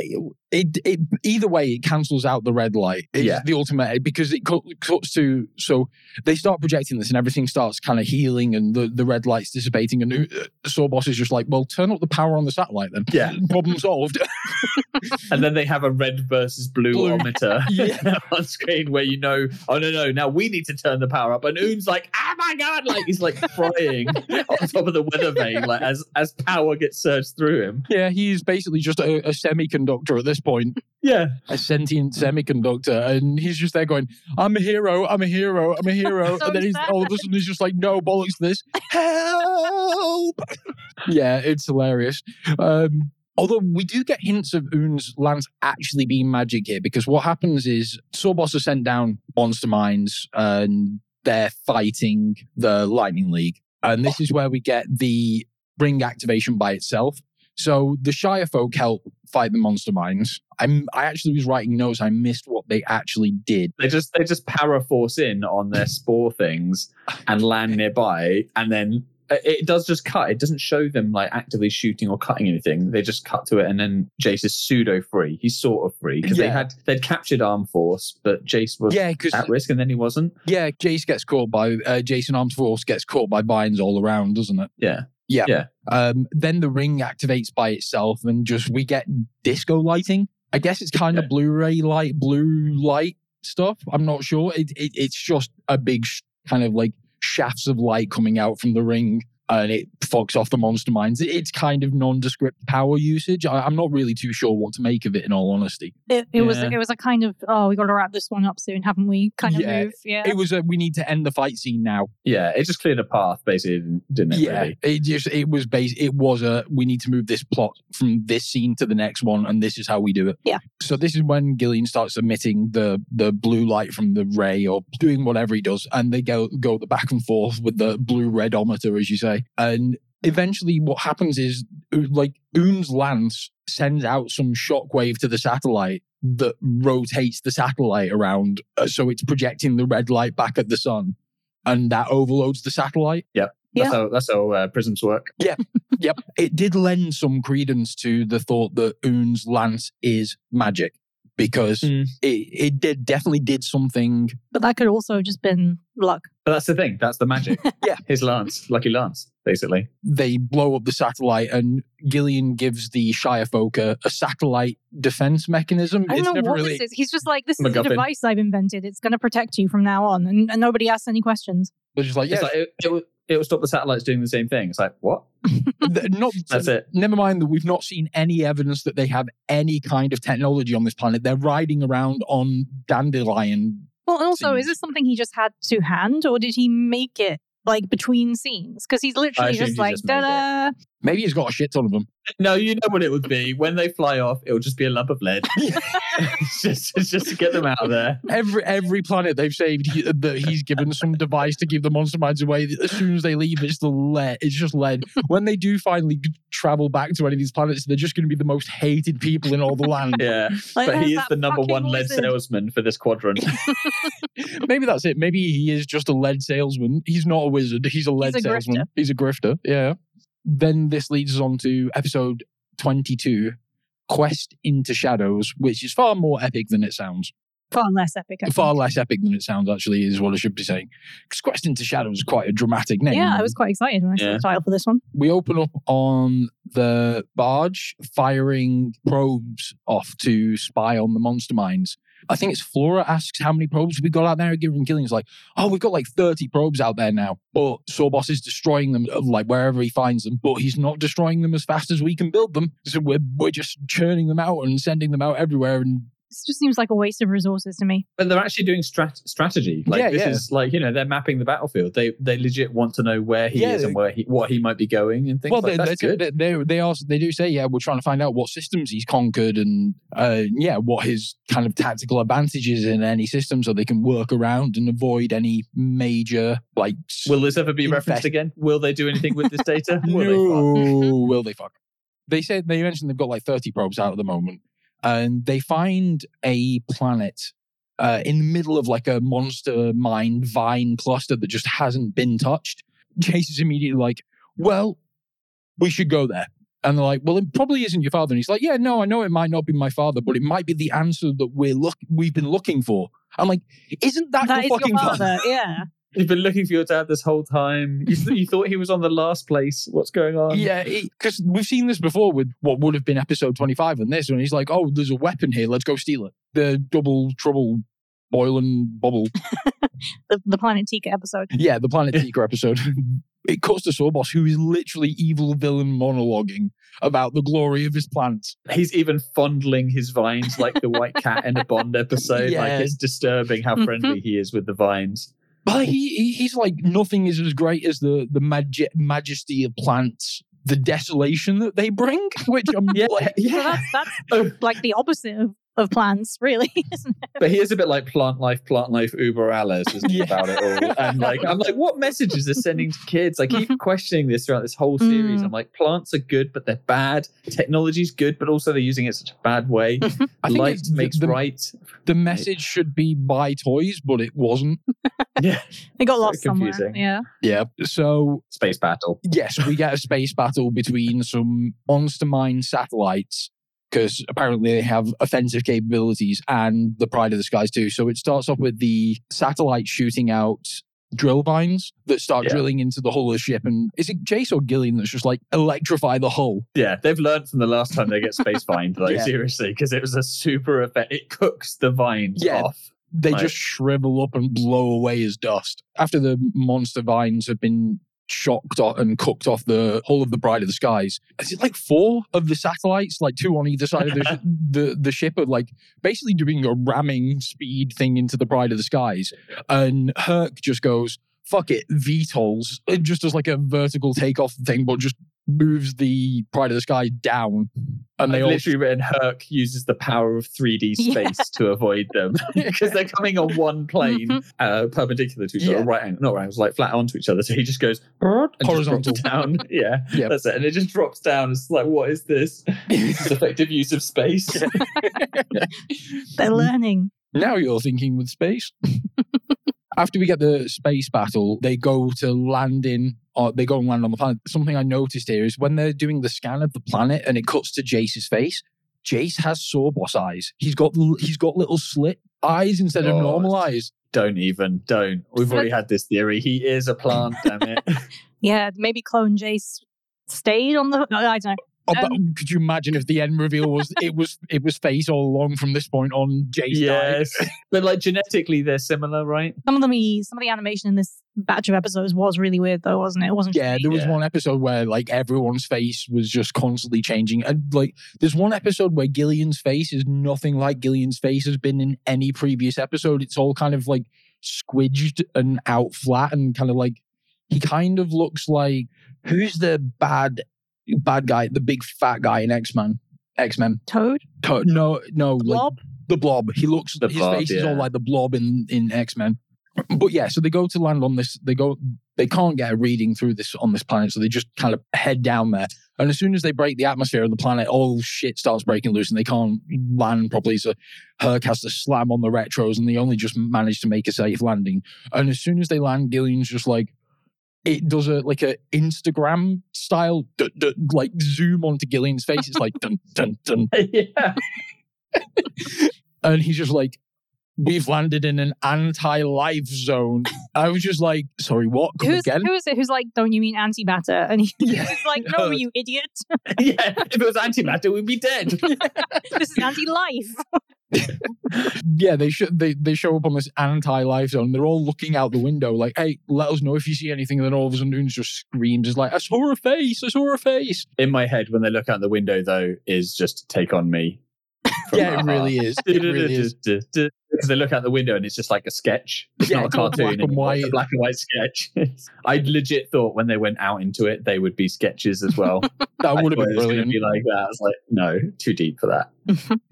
it, it, either way, it cancels out the red light. It's Yeah. the ultimate because it cuts to so they start projecting this and everything starts kind of healing and the, the red light's dissipating and uh, Sawboss is just like, well, turn up the power on the satellite then. Yeah. problem solved. and then they have a red versus blue, Blue. ometer Yeah. on screen where you know, oh no, no, now we need to turn the power up. And Oon's like, oh my god, like he's like frying on top of the weather vane, like as as power gets surged through him. yeah, he's basically just a, a semiconductor at this point. Yeah. a sentient semiconductor, and he's just there going, "I'm a hero, I'm a hero, I'm a hero," So and then he's sad. all of a sudden he's just like, "No bollocks, this help!" yeah, it's hilarious. Um, although we do get hints of Oon's lance actually being magic here, because what happens is Sawboss are sent down monster minds, and they're fighting the Lightning League, and this is where we get the ring activation by itself. So the Shire folk help fight the monster minds. I'm I actually was writing notes. I missed what they actually did. They just they just power force in on their spore things and land nearby, and then it- it does just cut. It doesn't show them like actively shooting or cutting anything. They just cut to it, and then Jace is pseudo free. He's sort of free because they had they'd captured Armed Force, but Jace was Yeah, at risk, and then he wasn't. yeah, Jace gets caught by uh, Jason Arms Force gets caught by vines all around, doesn't it? Yeah. Yeah. Yeah. Um, then the ring activates by itself, and just we get disco lighting. I guess it's kind Okay. of Blu-ray light, blue light stuff. I'm not sure. It, it it's just a big sh- kind of like shafts of light coming out from the ring. And it fucks off the monster minds. It- It's kind of nondescript power usage. I, I'm not really too sure what to make of it, in all honesty. It, it was it was a kind of oh we got to wrap this one up soon, haven't we? Kind of Yeah. move. Yeah. It was a we need to end the fight scene now. Yeah, it just cleared a path, basically, didn't- didn't it? yeah, Really? it just it was base. It was a we need to move this plot from this scene to the next one, and this is how we do it. Yeah. So this is when Gillian starts emitting the the blue light from the ray or doing whatever he does, and they go go the back and forth with the blue redometer, as you say, and eventually what happens is uh, like Oon's lance sends out some shockwave to the satellite that rotates the satellite around, uh, so it's projecting the red light back at the sun, and that overloads the satellite. That's Yeah. how that's how uh, prisms work. Yeah. yep. It did lend some credence to the thought that Oon's lance is magic because Mm. it, it did definitely did something. but that could also have just been luck. But that's the thing. That's the magic. Yeah. his lance, lucky lance, basically. They blow up the satellite, and Gillian gives the Shire folk a, a satellite defense mechanism. I don't it's know never what really. this is. He's just like, this is a device I've invented. It's going to protect you from now on, and, and nobody asks any questions. They're just like, yeah, It's like it, it, will, it will stop the satellites doing the same thing. It's like what? not. That's it. Never mind that we've not seen any evidence that they have any kind of technology on this planet. They're riding around on dandelion. Well, and also, is this something he just had to hand, or did he make it like between scenes? Because he's literally just like, just made it. da Maybe he's got a shit ton of them. No, you know what it would be when they fly off. It will just be a lump of lead. it's just it's just to get them out of there. Every every planet they've saved, he, that he's given some device to give the monster minds away. As soon as they leave, it's the lead. It's just lead. When they do finally travel back to any of these planets, they're just going to be the most hated people in all the land. Yeah, Like, but he is the number one lead wizard. salesman for this quadrant. Maybe that's it. Maybe he is just a lead salesman. He's not a wizard. He's a lead He's a salesman. grifter. He's a grifter. Yeah. Then this leads us on to episode twenty-two, Quest into Shadows, which is far more epic than it sounds. Far less epic. I Far think. less epic than it sounds. Actually, is what I should be saying. Because Quest into Shadows is quite a dramatic name. Yeah, I was quite excited when I saw Yeah. the title for this one. we open up on the barge firing probes off to spy on the monster minds. I think it's Flora asks how many probes we got out there. And Gillian's like, oh, we've got like 30 probes out there now. But Sawboss is destroying them uh, like wherever he finds them, but he's not destroying them as fast as we can build them. So we're, we're just churning them out and sending them out everywhere. And This just seems like a waste of resources to me. But they're actually doing strat- strategy. Like Yeah, this yeah. is like you know they're mapping the battlefield. They they legit want to know where he Yeah, is and where he what he might be going and things well, like they, that's they, good. they, they, they also they do say, yeah, we're trying to find out what systems he's conquered and uh, yeah, what his kind of tactical advantages in any system, so they can work around and avoid any major like. Will this ever be Invest- referenced again? Will they do anything with this data? Will they fuck? will they fuck? They said they mentioned they've got like thirty probes out at the moment, and they find a planet. Uh, in the middle of like a monster mind vine cluster that just hasn't been touched, Jace is immediately like, "Well, we should go there." And they're like, "Well, it probably isn't your father." And he's like, "Yeah, no, I know it might not be my father, but it might be the answer that we're look we've been looking for." I'm like, "Isn't that, That your fucking your father?" father. Yeah. You've been looking for your dad this whole time. You, th- you thought he was on the last place. What's going on? Yeah, because we've seen this before with what would have been episode 25 and this, and he's like, oh, there's a weapon here, let's go steal it. The double trouble boil and bubble. The, the Planet Tika episode. yeah, the Planet Seeker episode. it cuts to Sawboss, who is literally evil villain monologuing about the glory of his plants. He's even fondling his vines like the white cat in a Bond episode. Like it's disturbing how friendly he is with the vines. But he, he he's like, nothing is as great as the, the magi- majesty of plants, the desolation that they bring, which I'm Yeah, like, So yeah. that's that's like the opposite of, of plants, really, isn't it? But he is a bit like plant life, plant life, uber alles, isn't he, Yeah. about it all? And like, I'm like, what message is this sending to kids? I keep questioning this throughout this whole series. Mm. I'm like, plants are good, but they're bad. Technology's good, but also they're using it such a bad way. I think Light it's makes the, the, right. the message should be buy toys, but it wasn't. Yeah, They got So lost somewhere. Yeah. Yeah. So space battle. yes, we get a space battle between some monster mind satellites because apparently they have offensive capabilities and the Pride of the Skies too. So it starts off with the satellite shooting out drill vines that start Yeah. drilling into the hull of the ship. And is it Jace or Gillian that's just like electrify the hull? Yeah, they've learned from the last time they get space vined, though, Yeah. seriously, because it was a super effect. It cooks the vines Yeah. off. They Right. just shrivel up and blow away as dust. After the monster vines have been shocked off and cooked off the hull of the Pride of the Skies, is it like four of the satellites, like two on either side of the, sh- the, the ship, are like basically doing a ramming speed thing into the Pride of the Skies. And Herc just goes, fuck it, VTOLs. It uh, just does like a vertical takeoff thing, but just moves the Pride of the Sky down. And they I've all literally written Herc uses the power of 3D Yeah. space to avoid them because they're coming on one plane, Mhm. uh, perpendicular to each Yeah. other, right angle, not right angles, like flat onto each other. So he just goes and Horizontal. drops down. Yeah, Yep. that's it. And it just drops down. It's like, what is this? This is effective use of space. They're learning. Now you're thinking with space. After we get the space battle, they go to land in, or they go and land on the planet. Something I noticed here is when they're doing the scan of the planet and it cuts to Jace's face, Jace has Sawboss eyes. He's got he's got little slit eyes instead of normal eyes. don't even, don't. We've already had this theory. He is a plant, damn it. Yeah, maybe Clone Jace stayed on the. I don't know. Oh, but Um, could you imagine if the end reveal was it was it was face all along from this point on? Jace died. yes. but like genetically, they're similar, right? Some of the some of the animation in this batch of episodes was really weird, though, wasn't it? It wasn't. just Yeah, there was Yeah. one episode where like everyone's face was just constantly changing. And like there's one episode where Gillian's face is nothing like Gillian's face has been in any previous episode. It's all kind of like squidged and out flat and kind of like he kind of looks like who's the bad bad guy, the big fat guy in X-Men? X-Men. Toad, To- no, no, like Blob. the blob. He looks The his Blob, face is all like the blob in in X Men. But yeah, so they go to land on this. They go. They can't get a reading through this on this planet, so they just kind of head down there. And as soon as they break the atmosphere of the planet, all shit starts breaking loose, and they can't land properly. So Herc has to slam on the retros, and they only just manage to make a safe landing. And as soon as they land, Gillian's just like. It does a like a Instagram style, dun, dun, like zoom onto Gillian's face. It's like dun dun dun, yeah. and he's just like, "We've landed in an anti-life zone." I was just like, "Sorry, what? Come Who's again?" who is it? Who's like, don't you mean anti-batter? And he- he's Yeah. like, no, you idiot. yeah. If it was antimatter, we'd be dead. this is anti-life. yeah, they should. They they show up on this anti-life zone. They're all looking out the window, like, "Hey, let us know if you see anything." And then all of a sudden, just screams, "It's like I saw her face! I saw her face!" In my head, when they look out the window, though, is just take on me. yeah, it really is. It really is. Because they look out the window and it's just like a sketch. It's Yeah, not a cartoon. black and. It's a white. black and white sketch. I legit thought when they went out into it, they would be sketches as well. That would have been brilliant. Be like that. I was like, no, too deep for that.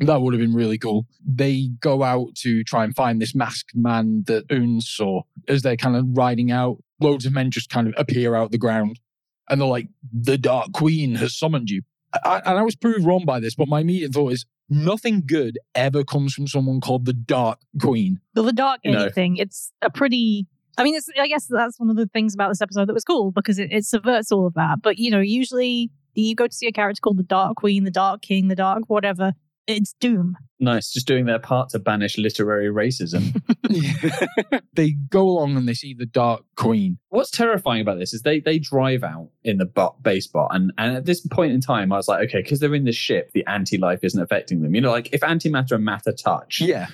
That would have been really cool. They go out to try and find this masked man that Oon saw. As they're kind of riding out, loads of men just kind of appear out the ground. And they're like, the Dark Queen has summoned you. I, and I was proved wrong by this, but my immediate thought is nothing good ever comes from someone called the Dark Queen. But the dark No. anything, it's a pretty. I mean, it's, I guess that's one of the things about this episode that was cool because it, it subverts all of that. But you know, usually you go to see a character called the Dark Queen, the Dark King, the Dark whatever. It's doom. Nice. Just doing their part to banish literary racism. they go along and they see the Dark Queen. What's terrifying about this is they they drive out in the bot, base bot, and and at this point in time, I was like, okay, because they're in the ship, the anti life isn't affecting them. You know, like if antimatter and matter touch, Yeah.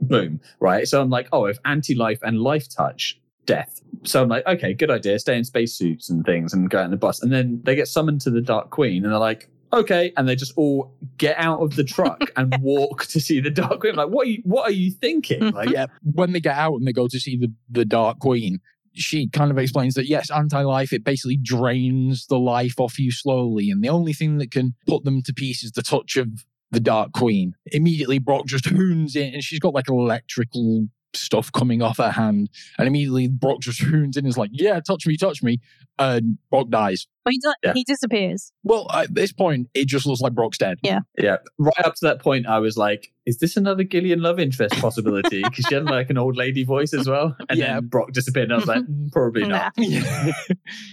boom, right? So I'm like, oh, if anti life and life touch, death. So I'm like, okay, good idea. Stay in spacesuits and things and go out in the bus. And then they get summoned to the Dark Queen, and they're like. Okay, and they just all get out of the truck and walk to see the Dark Queen. Like, what are you? What are you thinking? Mm-hmm. Like, yeah, when they get out and they go to see the, the Dark Queen, she kind of explains that yes, anti life, it basically drains the life off you slowly. And the only thing that can put them to peace is the touch of the Dark Queen. Immediately, Brock just hoons in and she's got like electrical stuff coming off her hand. And immediately, Brock just hoons in and is like, yeah, touch me, touch me. And Brock dies. But he, do- Yeah. he disappears. Well, at this point, it just looks like Brock's dead. Yeah. Yeah, right up to that point, I was like, "Is this another Gillian love interest possibility?" Because she had like an old lady voice as well. And Yeah. then Brock disappeared, and I was like, "Mm, "Probably not." Nah.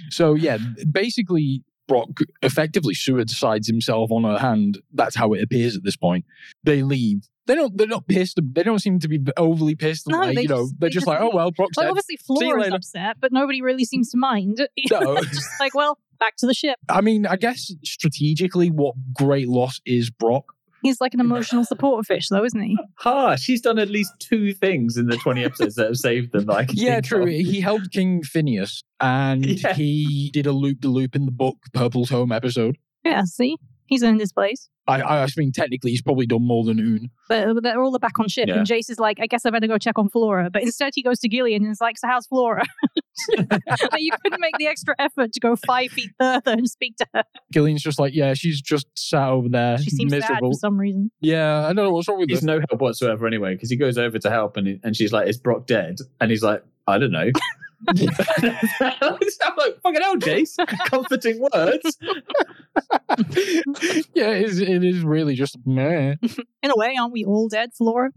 so yeah, basically Brock effectively suicides himself on her hand. That's how it appears at this point. They leave. They don't. They're not pissed. They don't seem to be overly pissed. No, like, they you know, just- they're just just like, oh leave. well, Brock's Like dead. obviously you Flora's upset, but nobody really seems to mind. No. Just like, well, back to the ship. I mean, I guess strategically, what great loss is Brock. He's like an emotional support fish, though, isn't he? Ha! She's done at least two things in the twenty episodes that have saved them. Like, Yeah, true. He helped King Phineas, and Yeah. he did a loop de loop in the book Purple's Home episode. Yeah, see, he's in his place. I, I mean, technically, he's probably done more than Oon. But they're all back on ship, Yeah. and Jace is like, I guess I better go check on Flora. But instead, he goes to Gillian and is like, So how's Flora? like, you couldn't make the extra effort to go five feet further and speak to her. Gillian's just like, yeah, she's just sat over there, She seems sad miserable. for some reason. Yeah, I don't know what's wrong with He's her. no help whatsoever anyway, because he goes over to help, and he- and she's like, "Is Brock dead?" And he's like, "I don't know." I'm like, "Fucking hell, Jace! Comforting words." yeah, it is, it is really just meh. In a way, aren't we all dead, Flora?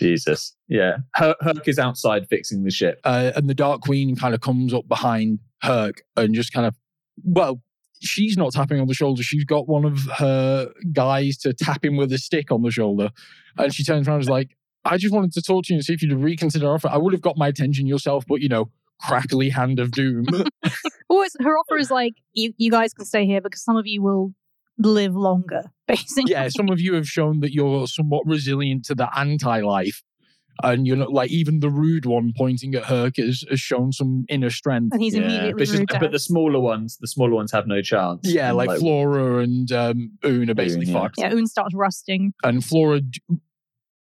Jesus, yeah. Her- Herc is outside fixing the ship. Uh, and the Dark Queen kind of comes up behind Herc and just kind of, well, she's not tapping on the shoulder. She's got one of her guys to tap him with a stick on the shoulder. And she turns around and is like, I just wanted to talk to you and see if you'd reconsider offer. I would have got my attention yourself, but you know, crackly hand of doom. Or it's, her offer is like, you, you guys can stay here because some of you will live longer, basically. yeah, some of you have shown that you're somewhat resilient to the anti-life. And you're not like even the rude one pointing at Herc has, has shown some inner strength. And he's Yeah, immediately but, it's just- rude but the smaller ones, the smaller ones have no chance. Yeah, And, like, Flora and um, Oon are basically Oon, yeah. fucked. Yeah, Oon starts rusting. And Flora.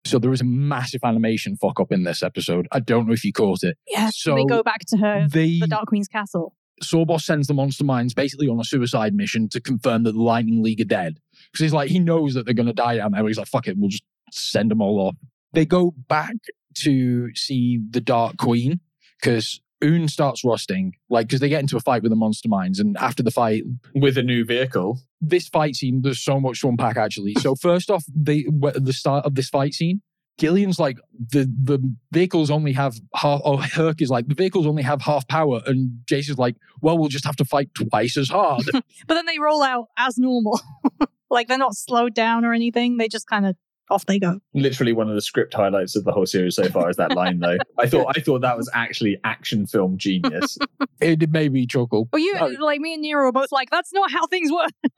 So there was a massive animation fuck up in this episode. I don't know if you caught it. Yeah, So they go back to her, They the Dark Queen's castle. Sawboss sends the Monster Minds basically on a suicide mission to confirm that the Lightning League are dead. Because he's like, he knows that they're going to die down there. He's like, fuck it, we'll just send them all off. They go back to see the Dark Queen because Oon starts rusting. Like, because they get into a fight with the Monster Minds. And after the fight, with a new vehicle. this fight scene, there's so much to unpack actually. So first off, the at the start of this fight scene, Gillian's like the the vehicles only have half. Or Herc is like the vehicles only have half power, and Jace is like, well, we'll just have to fight twice as hard. But then they roll out as normal. like they're not slowed down or anything. They just kind of off they go. Literally one of the script highlights of the whole series so far is that line though. I thought I thought that was actually action film genius. it made me chuckle. Well, you Oh. like me and Nero are both like, that's not how things work.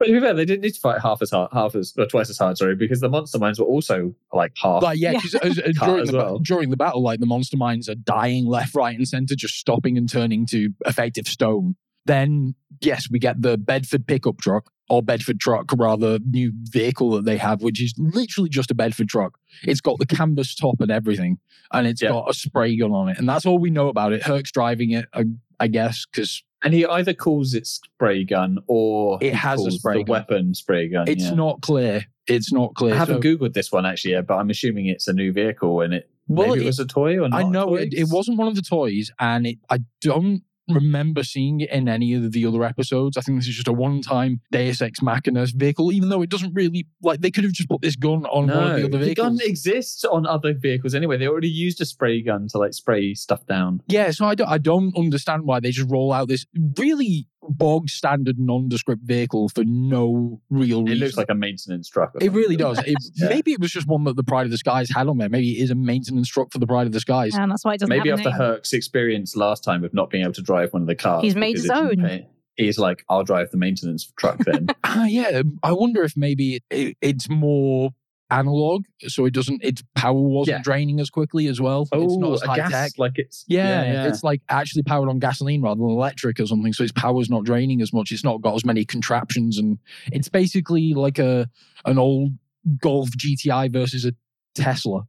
But to be fair, they didn't need to fight half as hard, half as or twice as hard. Sorry, because the monster minds were also like half. Like yeah, Yeah. 'cause as- as during as the well. during the battle, like the monster minds are dying left, right, and center, just stopping and turning to effective stone. Then, yes, we get the Bedford pickup truck or Bedford truck, rather, new vehicle that they have, which is literally just a Bedford truck. It's got the canvas top and everything, and it's Yeah. got a spray gun on it. And that's all we know about it. Herc's driving it, I, I guess, because And he either calls it spray gun or It has a spray gun. weapon spray gun. it's yeah. not clear. It's not clear. I haven't So- googled this one actually yet, but I'm assuming it's a new vehicle and it Well, maybe it, was a toy or not. I know it, it wasn't one of the toys, and it I don't remember seeing it in any of the other episodes. I think this is just a one-time Deus Ex Machina vehicle, even though it doesn't really like they could have just put this gun on one of the other vehicles. the gun exists on other vehicles anyway. They already used a spray gun to like spray stuff down. yeah, so I don't I don't understand why they just roll out this really bog standard nondescript vehicle for no real It reason. looks like a maintenance truck. it really does. It, Yeah. Maybe it was just one that the Pride of the Skies had on there. Maybe it is a maintenance truck for the Pride of the Skies. And that's why it doesn't Maybe after name. Herc's experience last time of not being able to drive one of the cars, He's made his own. He's like, I'll drive the maintenance truck then. Ah, yeah. I wonder if maybe it, it's more analog, so it doesn't. Its power wasn't Yeah. draining as quickly as well. it's not oh, as a high gas, tech. like it's Yeah, it's like actually powered on gasoline rather than electric or something. So its power's not draining as much. It's not got as many contraptions, and it's basically like a an old Golf GTI versus a Tesla.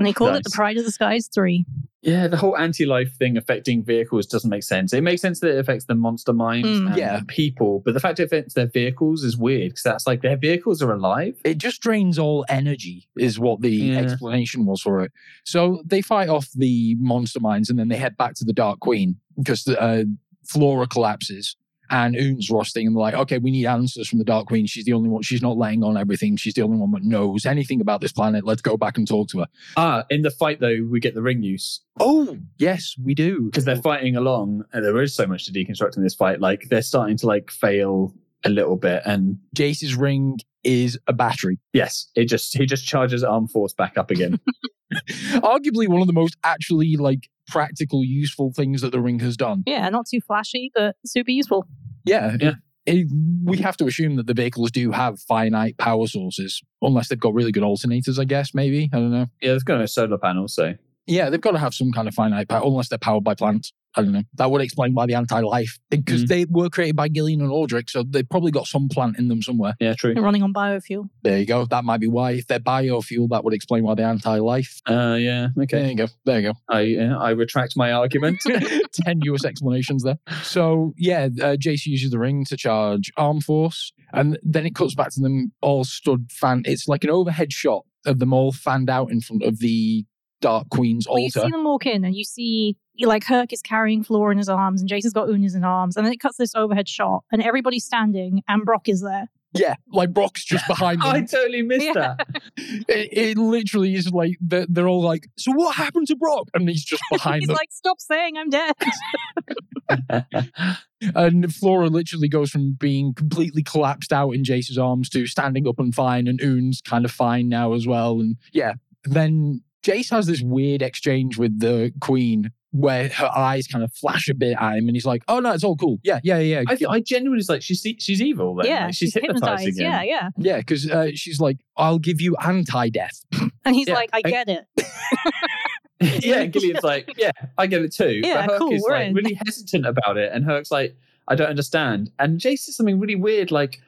And they call it the Pride of the Skies 3. Yeah, the whole anti-life thing affecting vehicles doesn't make sense. It makes sense that it affects the monster minds Mm. and Yeah. people, but the fact it affects their vehicles is weird because that's like their vehicles are alive. It just drains all energy, is what the Yeah. explanation was for it. So they fight off the monster minds and then they head back to the Dark Queen because the uh, Flora collapses and Oon's rusting. And they're like, okay, we need answers from the Dark Queen. She's the only one, she's not laying on everything. She's the only one that knows anything about this planet. Let's go back and talk to her. Ah, in the fight though, we get the ring use Oh, yes, we do. because they're fighting along, and there is so much to deconstruct in this fight. Like they're starting to like fail a little bit, and Jace's ring is a battery. yes, it just he just charges armed force back up again. Arguably one of the most actually like practical, useful things that the ring has done. Yeah, not too flashy, but super useful. Yeah. Yeah. It- we have to assume that the vehicles do have finite power sources, unless they've got really good alternators, I guess, maybe. I don't know. yeah, there's got a solar panel, so Yeah, they've got to have some kind of finite power, unless they're powered by plants. I don't know. That would explain why the anti life, because Mm. they were created by Gillian and Audric, so they've probably got some plant in them somewhere. yeah, true. They're running on biofuel. There you go. That might be why. If they're biofuel, that would explain why they're anti life. Uh, yeah, okay. There you go. There you go. I yeah, I retract my argument. tenuous explanations there. So yeah, uh, Jace uses the ring to charge Armed Force, and then it cuts back to them all stood fan. It's like an overhead shot of them all fanned out in front of the Dark Queen's Well, you see them walk in and you see you like Herc is carrying Flora in his arms and Jason's got Una in his arms. And then it cuts this overhead shot and everybody's standing and Brock is there. yeah, like Brock's just behind I totally missed Yeah. that. it, it literally is like they're, they're all like, "So what happened to Brock?" And he's just behind He's them. like, stop saying I'm dead. And Flora literally goes from being completely collapsed out in Jace's arms to standing up and fine, and Oon's kind of fine now as well. And yeah, then Jace has this weird exchange with the Queen where her eyes kind of flash a bit at him, and he's like, "Oh no, it's all cool. Yeah, yeah, yeah, I, I genuinely was like, she's she's evil. Then. yeah, Like, she's, hypnotizing. again. Yeah, yeah. yeah." Because uh, she's like, "I'll give you anti-death." And he's Yeah, like, I I- get it. yeah, and Gillian's like, yeah, I get it too. Yeah, but Herc cool, is we're like in. really hesitant about it, and Herc's like, I don't understand. And Jace says something really weird, like,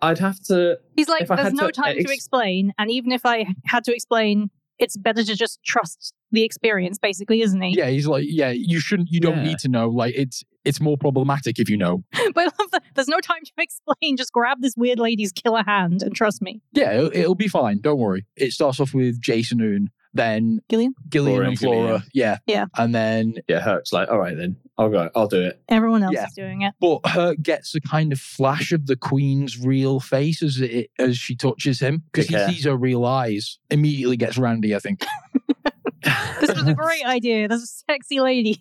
I'd have to. He's like, there's no to time ex- to explain. And even if I had to explain, it's better to just trust the experience, basically, isn't he? Yeah, he's like, "Yeah, you shouldn't. You don't Yeah. need to know. Like, it's it's more problematic if you know." But I love that there's no time to explain. Just grab this weird lady's killer hand and trust me. Yeah, it'll, it'll be fine. Don't worry. It starts off with Jason Oon, then Gillian? Gillian Flora and and Flora. Gillian. Yeah, Yeah. and then Yeah, Herc's like, all right then, I'll go, I'll do it. Everyone else Yeah. is doing it. but Herc gets a kind of flash of the Queen's real face as it as she touches him because he Okay. sees her real eyes. Immediately gets randy, I think. This was a great idea. There's a sexy lady.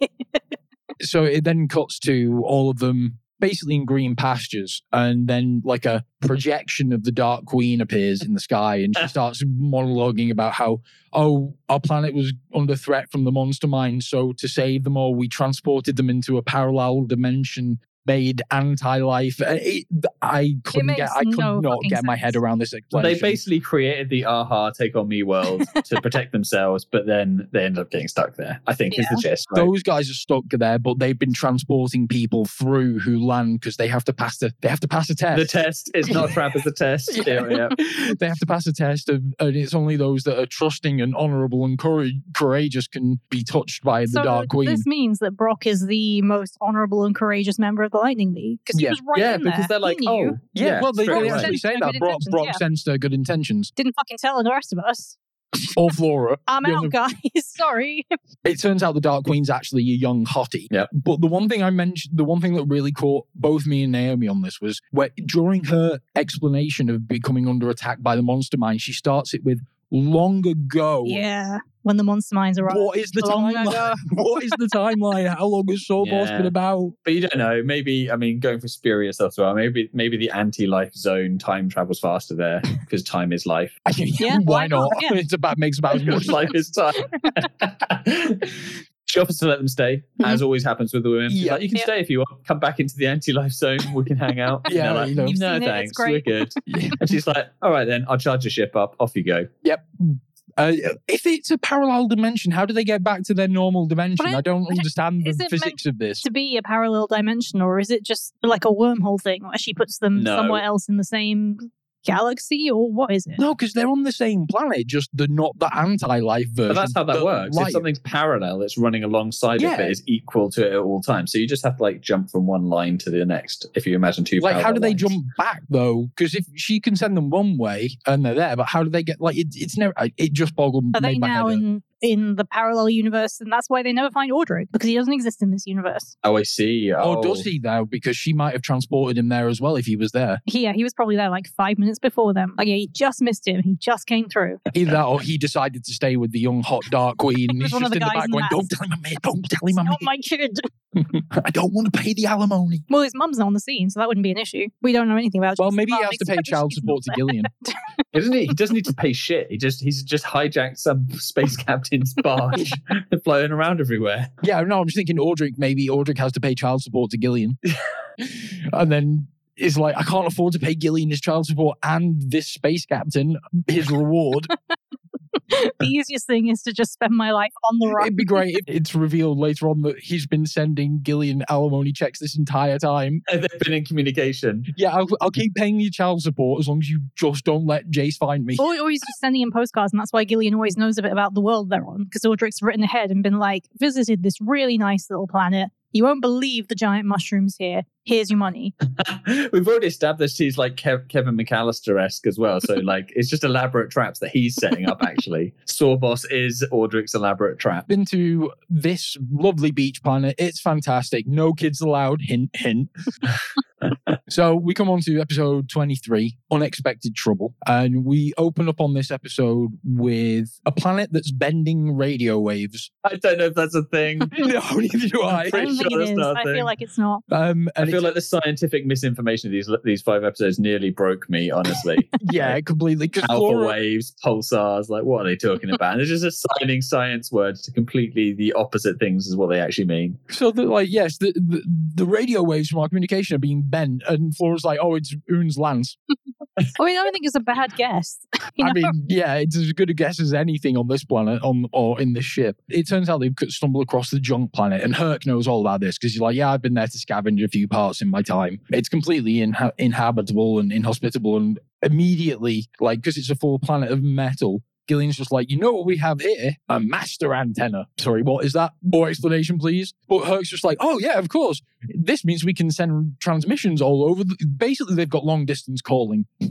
so it then cuts to all of them basically in green pastures, and then like a projection of the Dark Queen appears in the sky, and she starts monologuing about how oh our planet was under threat from the monster mind, so to save them all, we transported them into a parallel dimension made anti-life. It, I couldn't get, I could no not fucking get my head around this They basically created the aha take on me world to protect themselves, but then they ended up getting stuck there. I think is the gist. Right? Those guys are stuck there, but they've been transporting people through who land because they have to pass the they have to pass a test. the test is not trap as a test. yeah, yeah. they have to pass a test, of, and it's only those that are trusting and honourable and courage, courageous can be touched by the Dark Queen. this means that Brock is the most honorable and courageous member of the Lightning because Yeah. he was right yeah, in because there. they're like, he knew. oh, yeah, well, they, straight they away. actually say that Brock, intentions, Brock yeah. sensed their good intentions, didn't fucking tell the rest of us. or Flora. I'm out, other- guys. Sorry. it turns out the Dark Queen's actually a young hottie. Yeah. But the one thing I mentioned, the one thing that really caught both me and Naomi on this was where during her explanation of becoming under attack by the monster mind, she starts it with long ago. Yeah, when the monster minds arrived. What is the timeline? what is the timeline? How long has Sawboss Yeah. been about? But you don't know. Maybe I mean, going for spurious stuff as well. Maybe maybe the anti-life zone time travels faster there because time is life. Yeah, why why not? not? Yeah. It's about makes about as much life is time. she offers to let them stay, as always happens with the women. She's Yeah. like, you can Yeah. stay if you want. Come back into the anti-life zone. We can hang out. Yeah, like, you know. You've no seen it, it's thanks, we're great." good. And she's like, all right then, I'll charge the ship up. Off you go. Yep. Uh, if it's a parallel dimension, how do they get back to their normal dimension? I- I don't understand the it meant physics of this. to be a parallel dimension, or is it just like a wormhole thing where she puts them No. somewhere else in the same galaxy, or what is it? No, because they're on the same planet, just the not the anti-life version. But that's how that works. light. If something's parallel, it's running alongside Yeah. it, but is equal to it at all times. So you just have to like jump from one line to the next. If you imagine two, like, how do they lines. jump back though? Because if she can send them one way and they're there, but how do they get like it, it's never? It just boggled. Are they my now head hurt. in in the parallel universe, and that's why they never find Audric because he doesn't exist in this universe. Oh, I see. Or Oh, does he though? Because she might have transported him there as well if he was there. Yeah, he was probably there like five minutes before them. Like, yeah, he just missed him. He just came through. Either that, or he decided to stay with the young hot dark queen. he's one just of in the the guys back in going, that. "Don't tell him I'm here. Don't tell him I'm Not my kid. I don't want to pay the alimony." Well, his mum's not on the scene, so that wouldn't be an issue. We don't know anything about. Well, maybe he mum, has to pay child support to not Gillian. He doesn't he? doesn't need to pay shit. He just he's just hijacked some space captain's barge and floating around everywhere. Yeah, no, I'm just thinking Audric. Maybe Audric has to pay child support to Gillian, and then is like, I can't afford to pay Gillian his child support and this space captain his reward. There. the easiest thing is to just spend my life on the rock. It'd be great if it's revealed later on that he's been sending Gillian alimony checks this entire time. And they've been in communication. Yeah, I'll, I'll keep paying you child support as long as you just don't let Jace find me. Or, or he's just sending him postcards, and that's why Gillian always knows a bit about the world they're on, because Audric's written ahead and been like, visited this really nice little planet. You won't believe the giant mushrooms here. Here's your money. We've already established he's like Kev- Kevin McAllister esque as well. So like it's just elaborate traps that he's setting up. Actually, Sawboss is Audric's elaborate trap. Been to this lovely beach planet. It's fantastic. No kids allowed. Hint, hint. so we come on to episode 23, Unexpected Trouble. And we open up on this episode with a planet that's bending radio waves. I don't know if that's a thing. no, neither do I. I Pretty don't think sure it that's not a I feel like it's not. Um, I feel like the scientific misinformation of these these five episodes nearly broke me. Honestly, yeah, completely. Alpha Flora, waves, pulsars, like what are they talking about? And they're just assigning science words to completely the opposite things is what they actually mean. So that like yes, the, the the radio waves from our communication are being and Flora's like, oh, it's Oon's lance. I mean, I don't think it's a bad guess. You know? I mean, yeah, it's as good a guess as anything on this planet on or in this ship. It turns out they've stumbled across the junk planet, and Herc knows all about this because he's like, yeah, I've been there to scavenge a few parts in my time. It's completely inha- inhabitable and inhospitable, and immediately, like, because it's a full planet of metal. Gillian's just like, you know what we have here? A master antenna. Sorry, what is that? More explanation, please. But Herc's just like, oh, yeah, of course. This means we can send transmissions all over. The- Basically, they've got long distance calling.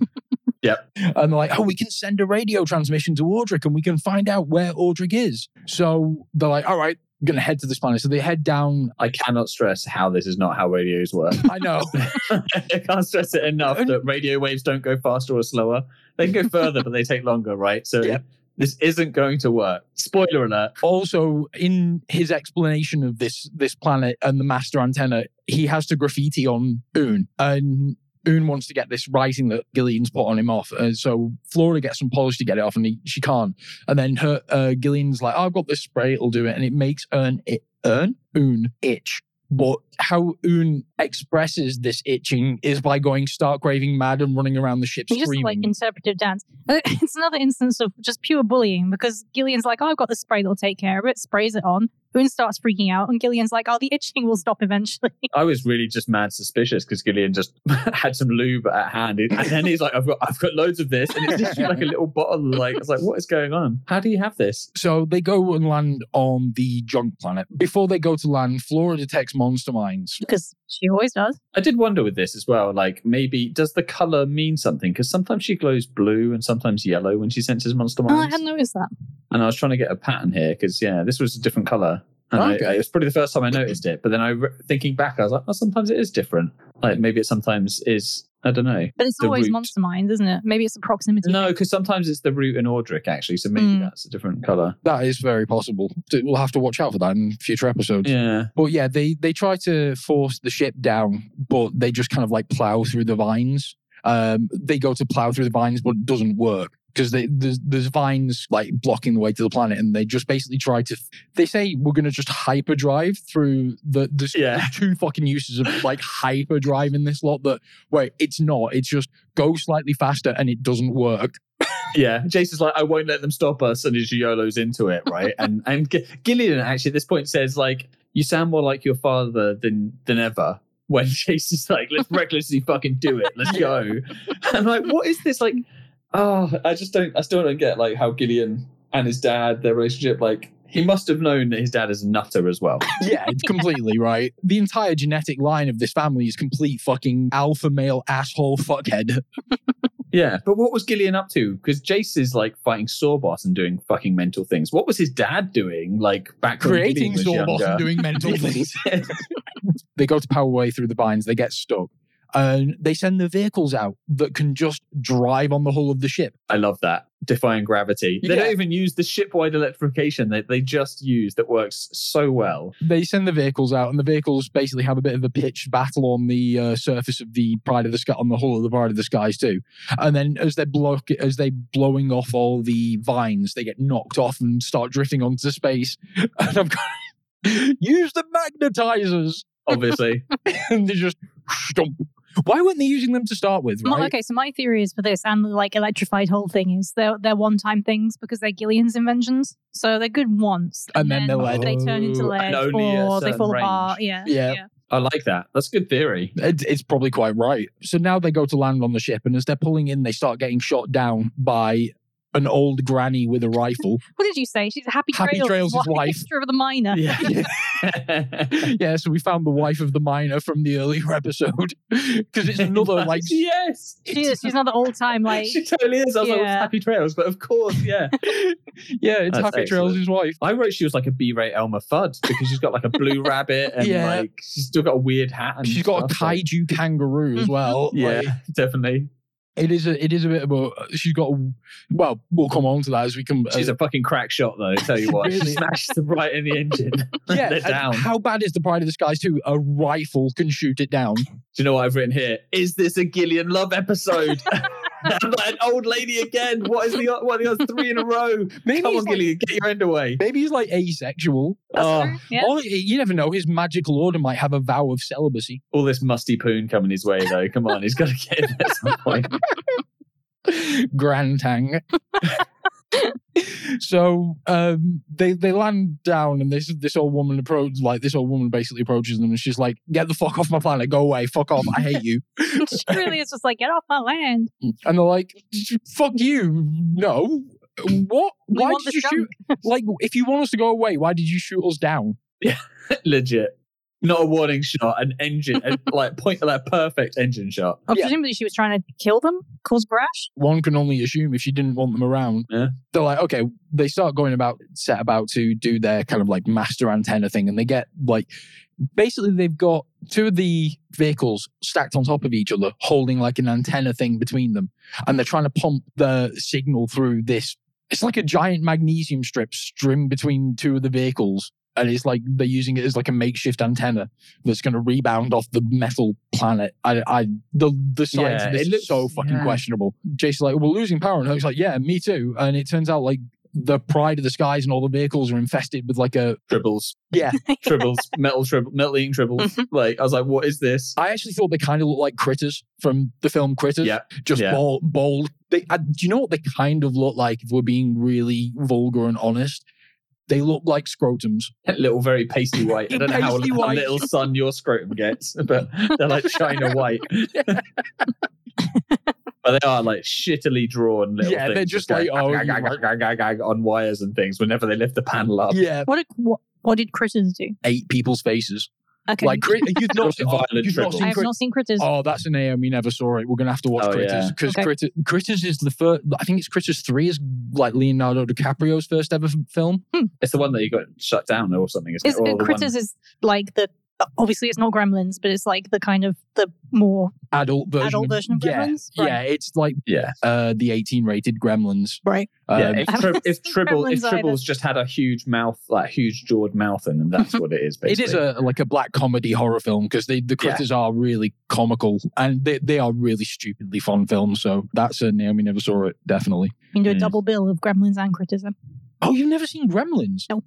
Yep. And they're like, oh, we can send a radio transmission to Audric and we can find out where Audric is. So they're like, all right, I'm going to head to this planet. So they head down. I cannot stress how this is not how radios work. I know. I can't stress it enough that radio waves don't go faster or slower. They can go further, but they take longer, right? So this isn't going to work. Spoiler alert. also, in his explanation of this this planet and the master antenna, he has to graffiti on Oon. And Oon wants to get this writing that Gillian's put on him off. And so Flora gets some polish to get it off and he, she can't. And then her uh, Gillian's like, oh, I've got this spray, it'll do it. And it makes Ern, it, Ern? Oon itch. But how Oon expresses this itching is by going stark raving mad and running around the ship It's just like interpretive dance. Uh, It's another instance of just pure bullying because Gillian's like, oh, I've got the spray that'll take care of it, sprays it on. Oon starts freaking out, and Gillian's like, oh, the itching will stop eventually. I was really just mad suspicious because Gillian just had some lube at hand, and then he's like, "I've got, I've got loads of this," and it's just like a little bottle. Like, it's like, what is going on? How do you have this? So they go and land on the junk planet. Before they go to land, Flora detects monster minds. because she always does. I did wonder with this as well. Like, maybe does the color mean something? Because sometimes she glows blue and sometimes yellow when she senses monster Oh, I hadn't noticed that. and I was trying to get a pattern here because yeah, this was a different color. And I- Okay. I, it was probably the first time I noticed it. But then I, re- thinking back, I was like, oh, sometimes it is different. Like maybe it sometimes is. I don't know. But it's always root. monster minds, isn't it? Maybe it's the proximity. No, because sometimes it's the root and Audric actually. So maybe Mm. that's a different color. That is very possible. We'll have to watch out for that in future episodes. Yeah. But yeah, they they try to force the ship down, but they just kind of like plow through the vines. Um, they go to plow through the vines, but it doesn't work because there's, there's vines like blocking the way to the planet, and they just basically try to. They say we're gonna just hyperdrive through the the Yeah. there's two fucking uses of like hyperdrive in this lot. That wait, it's not. It's just go slightly faster, and it doesn't work. Yeah. Jason's like, I won't let them stop us, and his YOLO's into it, right? and and G- Gillian actually at this point says like, you sound more like your father than than ever. When Jason's like, let's recklessly fucking do it, let's go. I'm like, what is this like? Oh, I just don't. I still don't get like how Gillian and his dad, their relationship, like. He must have known that his dad is a nutter as well. Yeah, completely right. The entire genetic line of this family is complete fucking alpha male asshole fuckhead. Yeah, but what was Gillian up to? Because Jace is like fighting Sawboss and doing fucking mental things. What was his dad doing? Like back creating Sawboss and doing mental things. they go to power way through the vines, they get stuck. And they send the vehicles out that can just drive on the hull of the ship. I love that defying gravity. They Yeah. don't even use the ship-wide electrification that they just use that works so well. They send the vehicles out, and the vehicles basically have a bit of a pitched battle on the uh, surface of the Pride of the Sky, on the hull of the Pride of the Skies too. And then as they block, as they blowing off all the vines, they get knocked off and start drifting onto space. And I've got use the magnetizers, Obviously, and they just stomp. Why weren't they using them to start with? Well, Right? okay, so my theory is for this and the like electrified whole thing is they're they're one time things because they're Gillian's inventions. So they're good once. And then they're. They turn into Oh, lead and only a or they fall range. apart. Yeah. Yeah. I like that. That's a good theory. It, it's probably quite right. So now they go to land on the ship, and as they're pulling in, they start getting shot down by an old granny with a rifle. What did you say? She's Happy, Happy Trails' Trails' wife. Sister of the miner. Yeah. yeah, so we found the wife of the miner from the earlier episode because it's another like yes. She is. She's another old time like She totally is. I was like, Yeah. happy trails, but of course, yeah. yeah, it's That's Happy Trails' wife. I wrote she was like a B-rate Elmer Fudd because she's got like a blue rabbit and Yeah. like she's still got a weird hat. And She's got a stuff, like- kaiju kangaroo as Mhm. well. Yeah, Like, definitely. It is a it is a bit of a she's got a well we'll come on to that as we come. She's a fucking crack shot though. Tell you what, she Really? smashes them right in the engine. yeah. they're down. How bad is the Pride of the Skies too? A rifle can shoot it down. Do you know what I've written here? Is this a Gillian Love episode? An old lady again. What is the what are the odds? Three in a row. Maybe Come on, like, Gillian, get your end away. maybe he's like asexual. Oh. true. Yeah. Or you never know. His magical order might have a vow of celibacy. All this musty poon coming his way though. Come on, he's got to get in at some point. Grand Tang. So um, they they land down, and this this old woman approach like this old woman basically approaches them, and she's like, "Get the fuck off my planet, go away, fuck off, I hate you." she really is just like, get off my land. and they're like, "Fuck you, no." What? We Why did the you shoot? Like, if you want us to go away, why did you shoot us down? Yeah, Legit. Not a warning shot, an engine, a, like point, like perfect engine shot. Oh, Yeah. presumably she was trying to kill them, cause brash. One can only assume if she didn't want them around. Yeah. They're like, okay, they start going about, set about to do their kind of like master antenna thing. And they get like, basically, they've got two of the vehicles stacked on top of each other, holding like an antenna thing between them. And they're trying to pump the signal through this. It's like a giant magnesium strip string between two of the vehicles. And it's like they're using it as like a makeshift antenna that's going to rebound off the metal planet. I, I, the the science Yeah, of this it is looks- so fucking yeah. questionable. Jason's like, we're losing power, and Herc's like, yeah, me too. And it turns out like the pride of the skies and all the vehicles are infested with like a Tribbles, yeah. tribbles, metal tribble, metal eating tribbles. like I was like, what is this? I actually thought they kind of looked like critters from the film Critters. Yeah, just yeah. bald. bald. They, uh, do you know what they kind of look like? If we're being really vulgar and honest, they look like scrotums. little, very pasty white. I don't know how, Pasty how little sun your scrotum gets, but they're like China white. But they are like shittily drawn little Yeah, they're things just going like, oh, gag, gag, gag, gag, gag, gag on wires and things whenever they lift the panel up. Yeah, What did what, what did critters do? eight people's faces. Okay, Like you've not, seen, Violent you've not tribbles. I seen have Crit- not seen critters. Oh, that's a name we never saw it. We're gonna have to watch Oh, Critters yeah. because Okay. Critter, Critters is the first. I think it's Critters three is like Leonardo DiCaprio's first ever f- film. It's the one that you got shut down or something. Isn't is it? Or uh, one- critters is like the obviously it's not Gremlins, but it's like the kind of the more Adult version. adult of, version of yeah, Gremlins. yeah. It's like yeah, uh, the eighteen rated Gremlins. right. yeah. Um, If, I tri- if seen Tribble, if Gremlins either. Tribbles just had a huge mouth, like huge jawed mouth, in them, that's what it is. it Basically. is a like a black comedy horror film because the the Yeah. critters are really comical and they, they are really stupidly fun films. So that's a Naomi never saw it definitely. You can do a Mm. double bill of Gremlins and critters. Then. Oh, you've never seen Gremlins? No.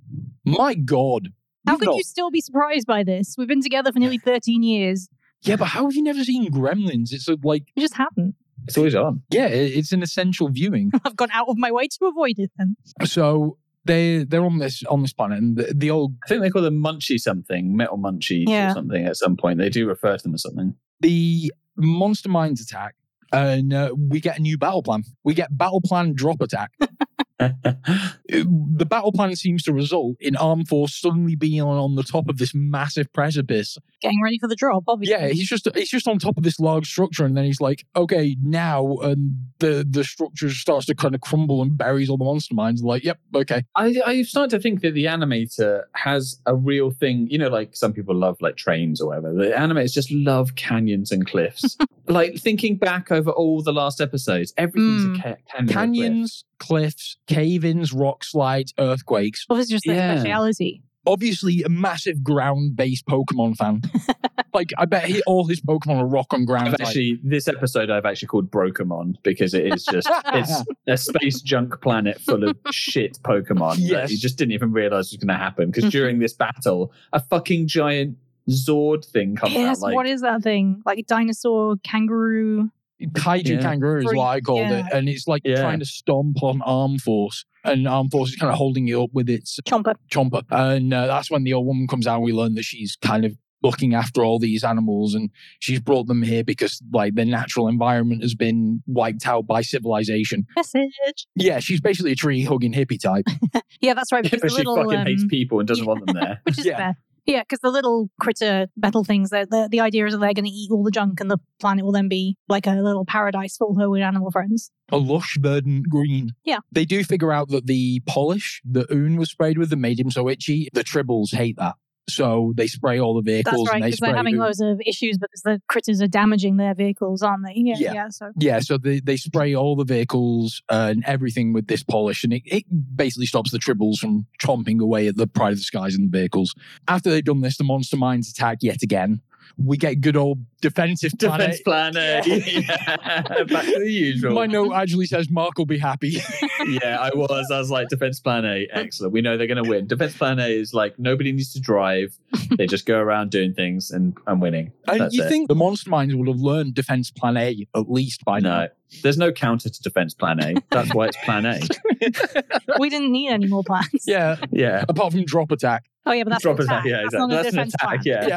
My God. How You've could not- you still be surprised by this? We've been together for nearly 13 years. Yeah, but how have you never seen Gremlins? It's a, like You just haven't. It's always on. yeah, it's an essential viewing. I've gone out of my way to avoid it then. so they they're on this on this planet and the, the old I think they call them Munchie something, Metal Munchies Yeah. or something at some point. They do refer to them as something. the monster minds attack and uh, we get a new battle plan. We get battle plan drop attack. the battle plan seems to result in Armed Force suddenly being on, on the top of this massive precipice. Getting ready for the drop, obviously. Yeah, he's just he's just on top of this large structure, and then he's like, okay, now, and the the structure starts to kind of crumble and buries all the monster minds. Like, yep, okay, I, I started to think that the animator has a real thing. You know, like some people love like trains or whatever. The animators just love canyons and cliffs. like thinking back over all the last episodes, everything's Mm. a ca- canyon. canyons, cliffs, cave-ins, rock slides, earthquakes. Well, it's just their Yeah. speciality. Obviously, a massive ground-based Pokemon fan. like, I bet he, all his Pokemon are rock on ground. I've actually this episode I've actually called Brokemon because it is just it's a space junk planet full of shit Pokemon that Yes. you just didn't even realize was going to happen because during this battle a fucking giant Zord thing comes Yes, out like what is that thing? Like a dinosaur, kangaroo. Kaiju Yeah. kangaroo is what I called it, and it's like Yeah. trying to stomp on Armed Force, and Armed Force is kind of holding it up with its Chomper. chomper, and uh, that's when the old woman comes out. and We learn that she's kind of looking after all these animals, and she's brought them here because like their natural environment has been wiped out by civilization. Message. Yeah, she's basically a tree hugging hippie type. Yeah, that's right. Because but the she little, fucking hates um, people and doesn't yeah. want them there. which is Yeah. fair. Yeah, because the little critter metal things, the, the, the idea is that they're going to eat all the junk and the planet will then be like a little paradise for all her weird animal friends. a lush verdant green. Yeah. They do figure out that the polish that Oon was sprayed with that made him so itchy, the tribbles hate that. So they spray all the vehicles That's right, and they because they're having Oon. loads of issues because the critters are damaging their vehicles, aren't they? Yeah, Yeah. yeah. so Yeah, so they, they spray all the vehicles and everything with this polish, and it, it basically stops the tribbles from chomping away at the pride of the skies and the vehicles. After they've done this, the monster minds attack yet again. We get good old defensive. Defense plan A. Yeah. Back to the usual. My note actually says Mark will be happy. yeah, I was. I was like, defense plan A, excellent. We know they're going to win. Defense plan A is like nobody needs to drive; they just go around doing things and, and winning. and That's you it. think the monster minds would have learned defense plan A at least by now? No, there's no counter to defense plan A. That's why it's plan A. we didn't need any more plans. Yeah, Yeah. apart from drop attack. Oh yeah, but that's Drop an attack. attack. Yeah, that's exactly. not a That's an defense attack. plan. Yeah.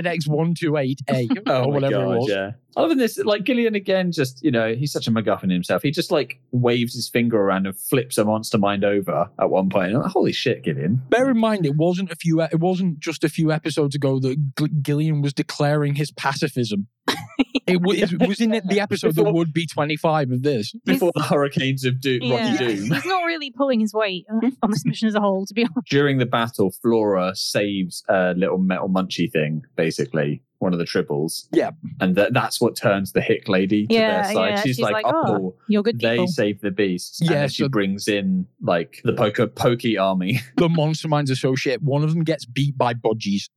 Yeah, ZX128A Oh or my whatever God, it was. yeah. Other than this, like Gillian again, just you know, he's such a MacGuffin himself. He just like waves his finger around and flips a monster mind over at one point. Like, Holy shit, Gillian! Bear in mind, it wasn't a few. It wasn't just a few episodes ago that Gillian was declaring his pacifism. It was, it was in the episode that would be 25 of this. Before the hurricanes of Do- Yeah. Rocky Doom. He's not really pulling his weight uh, on this mission as a whole, to be honest. During the battle, Flora saves a little metal munchie thing, basically one of the tribbles. Yeah. and that that's what turns the hick lady to Yeah, their side. yeah. She's, She's like, like, oh, "Oh, You're good they people. save the beasts. and Yeah, she so- brings in like the poker pokey army. The Monster Minds Associate, one of them gets beat by budgies.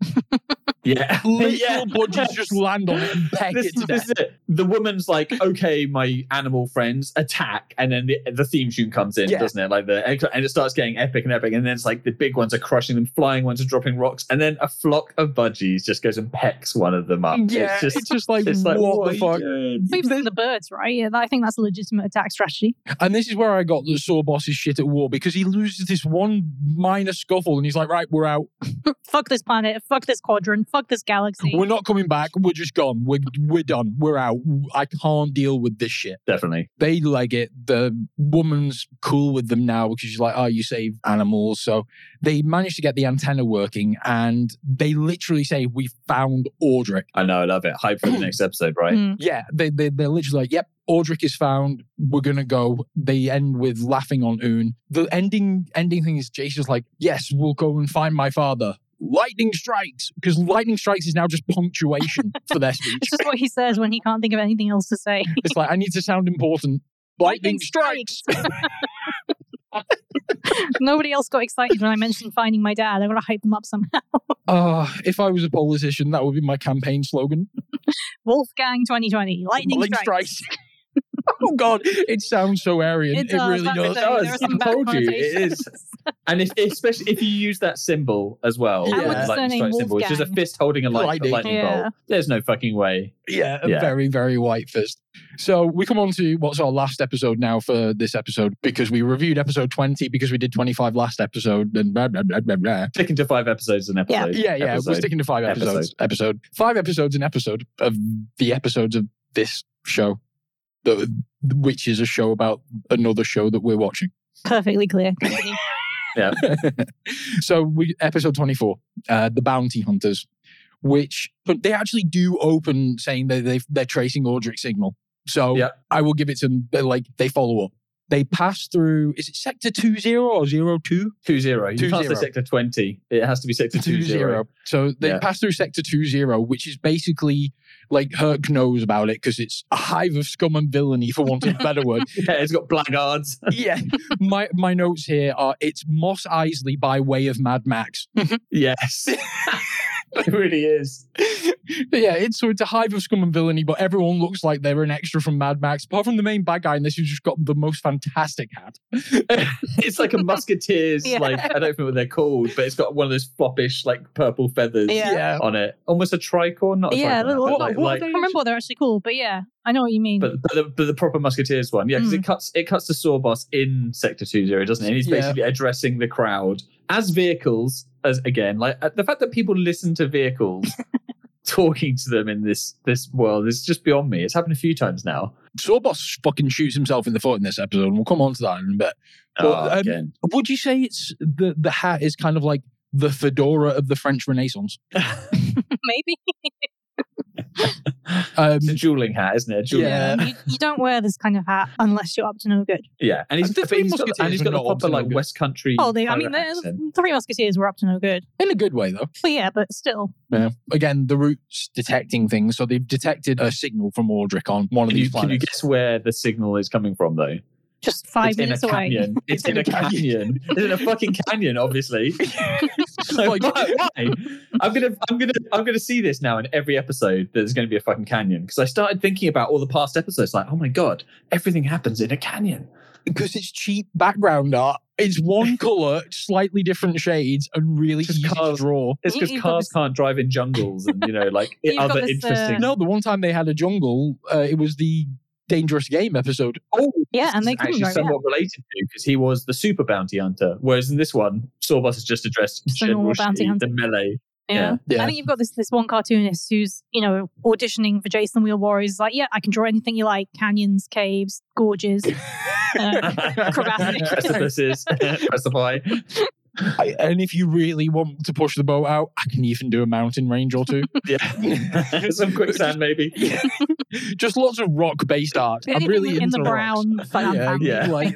Yeah. Literal Yeah. budgies just land on it and peck This, it to this death. is it. The woman's like, okay, my animal friends attack, and then the, the theme tune comes in, Yeah. doesn't it? Like the and it starts getting epic and epic, and then it's like the big ones are crushing them, flying ones are dropping rocks, and then a flock of budgies just goes and pecks one of them up. Yeah, it's just like, it's like what, what the fuck? doing? We've seen the birds, right? Yeah, I think that's a legitimate attack strategy. And this is where I got the Saw boss is shit at war because he loses this one minor scuffle and he's like, right, we're out. fuck this planet, fuck this quadrant, fuck this galaxy. We're not coming back. We're just gone. We're we're done. We're out. I can't deal with this shit. Definitely. They leg it. The woman's cool with them now because she's like, oh, you save animals. So they manage to get the antenna working and they literally say, we found Audric. I know, I love it. Hype for the next episode, right? Mm. Yeah, they, they, they're literally like, yep, Audric is found. We're going to go. They end with laughing on Oon. The ending ending thing is Jason's like, yes, we'll go and find my father. Lightning strikes because lightning strikes is now just punctuation for their speech. It's just what he says when he can't think of anything else to say. It's like I need to sound important. Lightning strikes. Nobody else got excited when I mentioned finding my dad. I got to hype them up somehow. Uh, if I was a politician, that would be my campaign slogan. Wolfgang 2020, lightning, strikes. oh God, it sounds so Aryan. It It, really does. the does. There are some I told you, it connotations. is. And if, especially if you use that symbol as well, How like the lightning strike symbol, which is a fist holding a light, Lightning. lightning Yeah. bolt. There's no fucking way. Yeah, a Yeah. very, very white fist. So we come on to what's our last episode now for this episode because we reviewed episode 20 because we did 25 last episode and blah, blah, blah, blah, blah. Sticking to five episodes an Yeah. episode. Yeah, yeah, we're sticking to five episodes. Episode. Five episodes an episode of the episodes of this show, the, which is a show about another show that we're watching. Perfectly clear. yeah. so we episode 24 uh the bounty hunters which but they actually do open saying that they they're tracing Audric's signal so Yeah. i will give it to them they're like they follow up they pass through is it sector 20 or 02 Two zero. You Two can't zero. say sector twenty. It has to be sector two zero. so they Yeah. pass through sector 20 which is basically like Herc knows about it because it's a hive of scum and villainy for want of a better word Yeah, it's got blackguards. yeah my my notes here are it's Mos Eisley by way of mad max yes. it really is. But yeah, it's so it's a hive of scum and villainy, but everyone looks like they're an extra from Mad Max, apart from the main bad guy in this who's just got the most fantastic hat. it's like a musketeers, Yeah. like I don't know what they're called, but it's got one of those floppish, like purple feathers Yeah. on it. Almost a tricorn, not a Yeah, tricorn, little- what- like, what like I can't remember what they're actually called, but yeah, I know what you mean. but, but, the, but the proper musketeers one, yeah, because it mm. cuts it cuts to Sawboss in Sector Two Zero, doesn't it? And he's Yeah. basically addressing the crowd as vehicles, as again, like uh, the fact that people listen to vehicles talking to them in this this world is just beyond me. It's happened a few times now. Sawboss fucking shoots himself in the foot in this episode, and we'll come on to that in a bit. But, Oh, um, Would you say it's the the hat is kind of like the fedora of the French Renaissance? Maybe. Um, it's a dueling hat, isn't it? Dueling Yeah. hat. You, you don't wear this kind of hat unless you're up to no good. Yeah, and he's, The but Three he's got, Musketeers and he's were got the not proper like good. West Country. Oh, they, I mean, pirate the, Three Musketeers were up to no good. in a good way, though. But yeah, but still. Yeah. Again, the root's detecting things, so they've detected a signal from Audric on one of Can you, these can you guess where the signal is coming from, though? Just five it's minutes in a away. canyon. It's, in, a canyon. it's in a fucking canyon, obviously. Like- Like, why? why? I'm gonna, I'm gonna, I'm gonna see this now in every episode. That there's going to be a fucking canyon because I started thinking about all the past episodes. Like, oh my god, everything happens in a canyon. because it's cheap background art. It's one color, slightly different shades, and really Just easy cars. to draw. It's because cars this- can't drive in jungles and you know, like other this, uh, interesting. No, the one time they had a jungle, uh, it was the Dangerous Game episode. Oh, Yeah, and they actually yeah. somewhat related to because he was the super bounty hunter, whereas in this one, Sawboss is just addressed Just General bounty hunter. the melee. Yeah. Yeah. I think you've got this this one cartoonist who's, you know, auditioning for Jason Wheel Warriors. Like, yeah, I can draw anything you like canyons, caves, gorges. Uh, Crevasses. precipices, precipice. I, and if you really want to push the boat out, I can even do a mountain range or two. Yeah, some quicksand maybe. Just lots of rock based art. I'm really in into the rocks. brown Yeah, yeah. like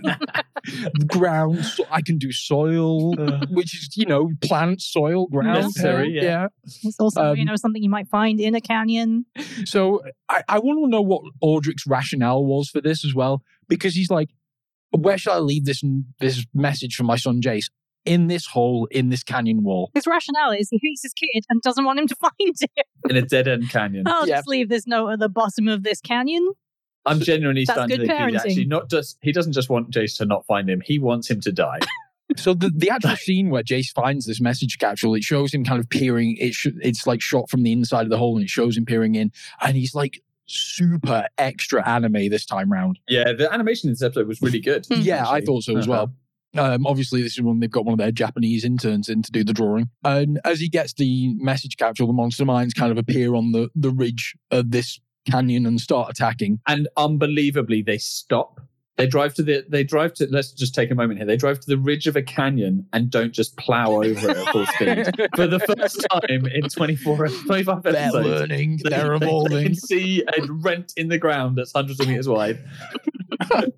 ground. So I can do soil, which is you know plant, soil, ground. Necessary, yeah. yeah. It's also, you Um, know, something you might find in a canyon. So I, I want to know what Audric's rationale was for this as well, because he's like, where shall I leave this this message for my son Jace? In this hole in this canyon wall. His rationale is he hates his kid and doesn't want him to find him. in a dead end canyon. I'll Yeah. just leave this note at the bottom of this canyon. I'm genuinely That's starting to good think he's parenting. actually not just he doesn't just want Jace to not find him, he wants him to die. So the, the actual scene where Jace finds this message capsule, it shows him kind of peering. It sh- it's like shot from the inside of the hole, and it shows him peering in, and he's like super extra anime this time round. yeah, the animation in this episode was really good. Hmm. Yeah, I thought so as well. Um, obviously, this is when they've got one of their Japanese interns in to do the drawing. And as he gets the message capsule, the monster minds kind of appear on the, the ridge of this canyon and start attacking. And unbelievably, they stop. They drive to the. They drive to. Let's just take a moment here. They drive to the ridge of a canyon and don't just plow over it at full speed. For the first time in 24, 25 They're episodes, learning, they- they're they evolving. can see a rent in the ground that's hundreds of meters wide. Do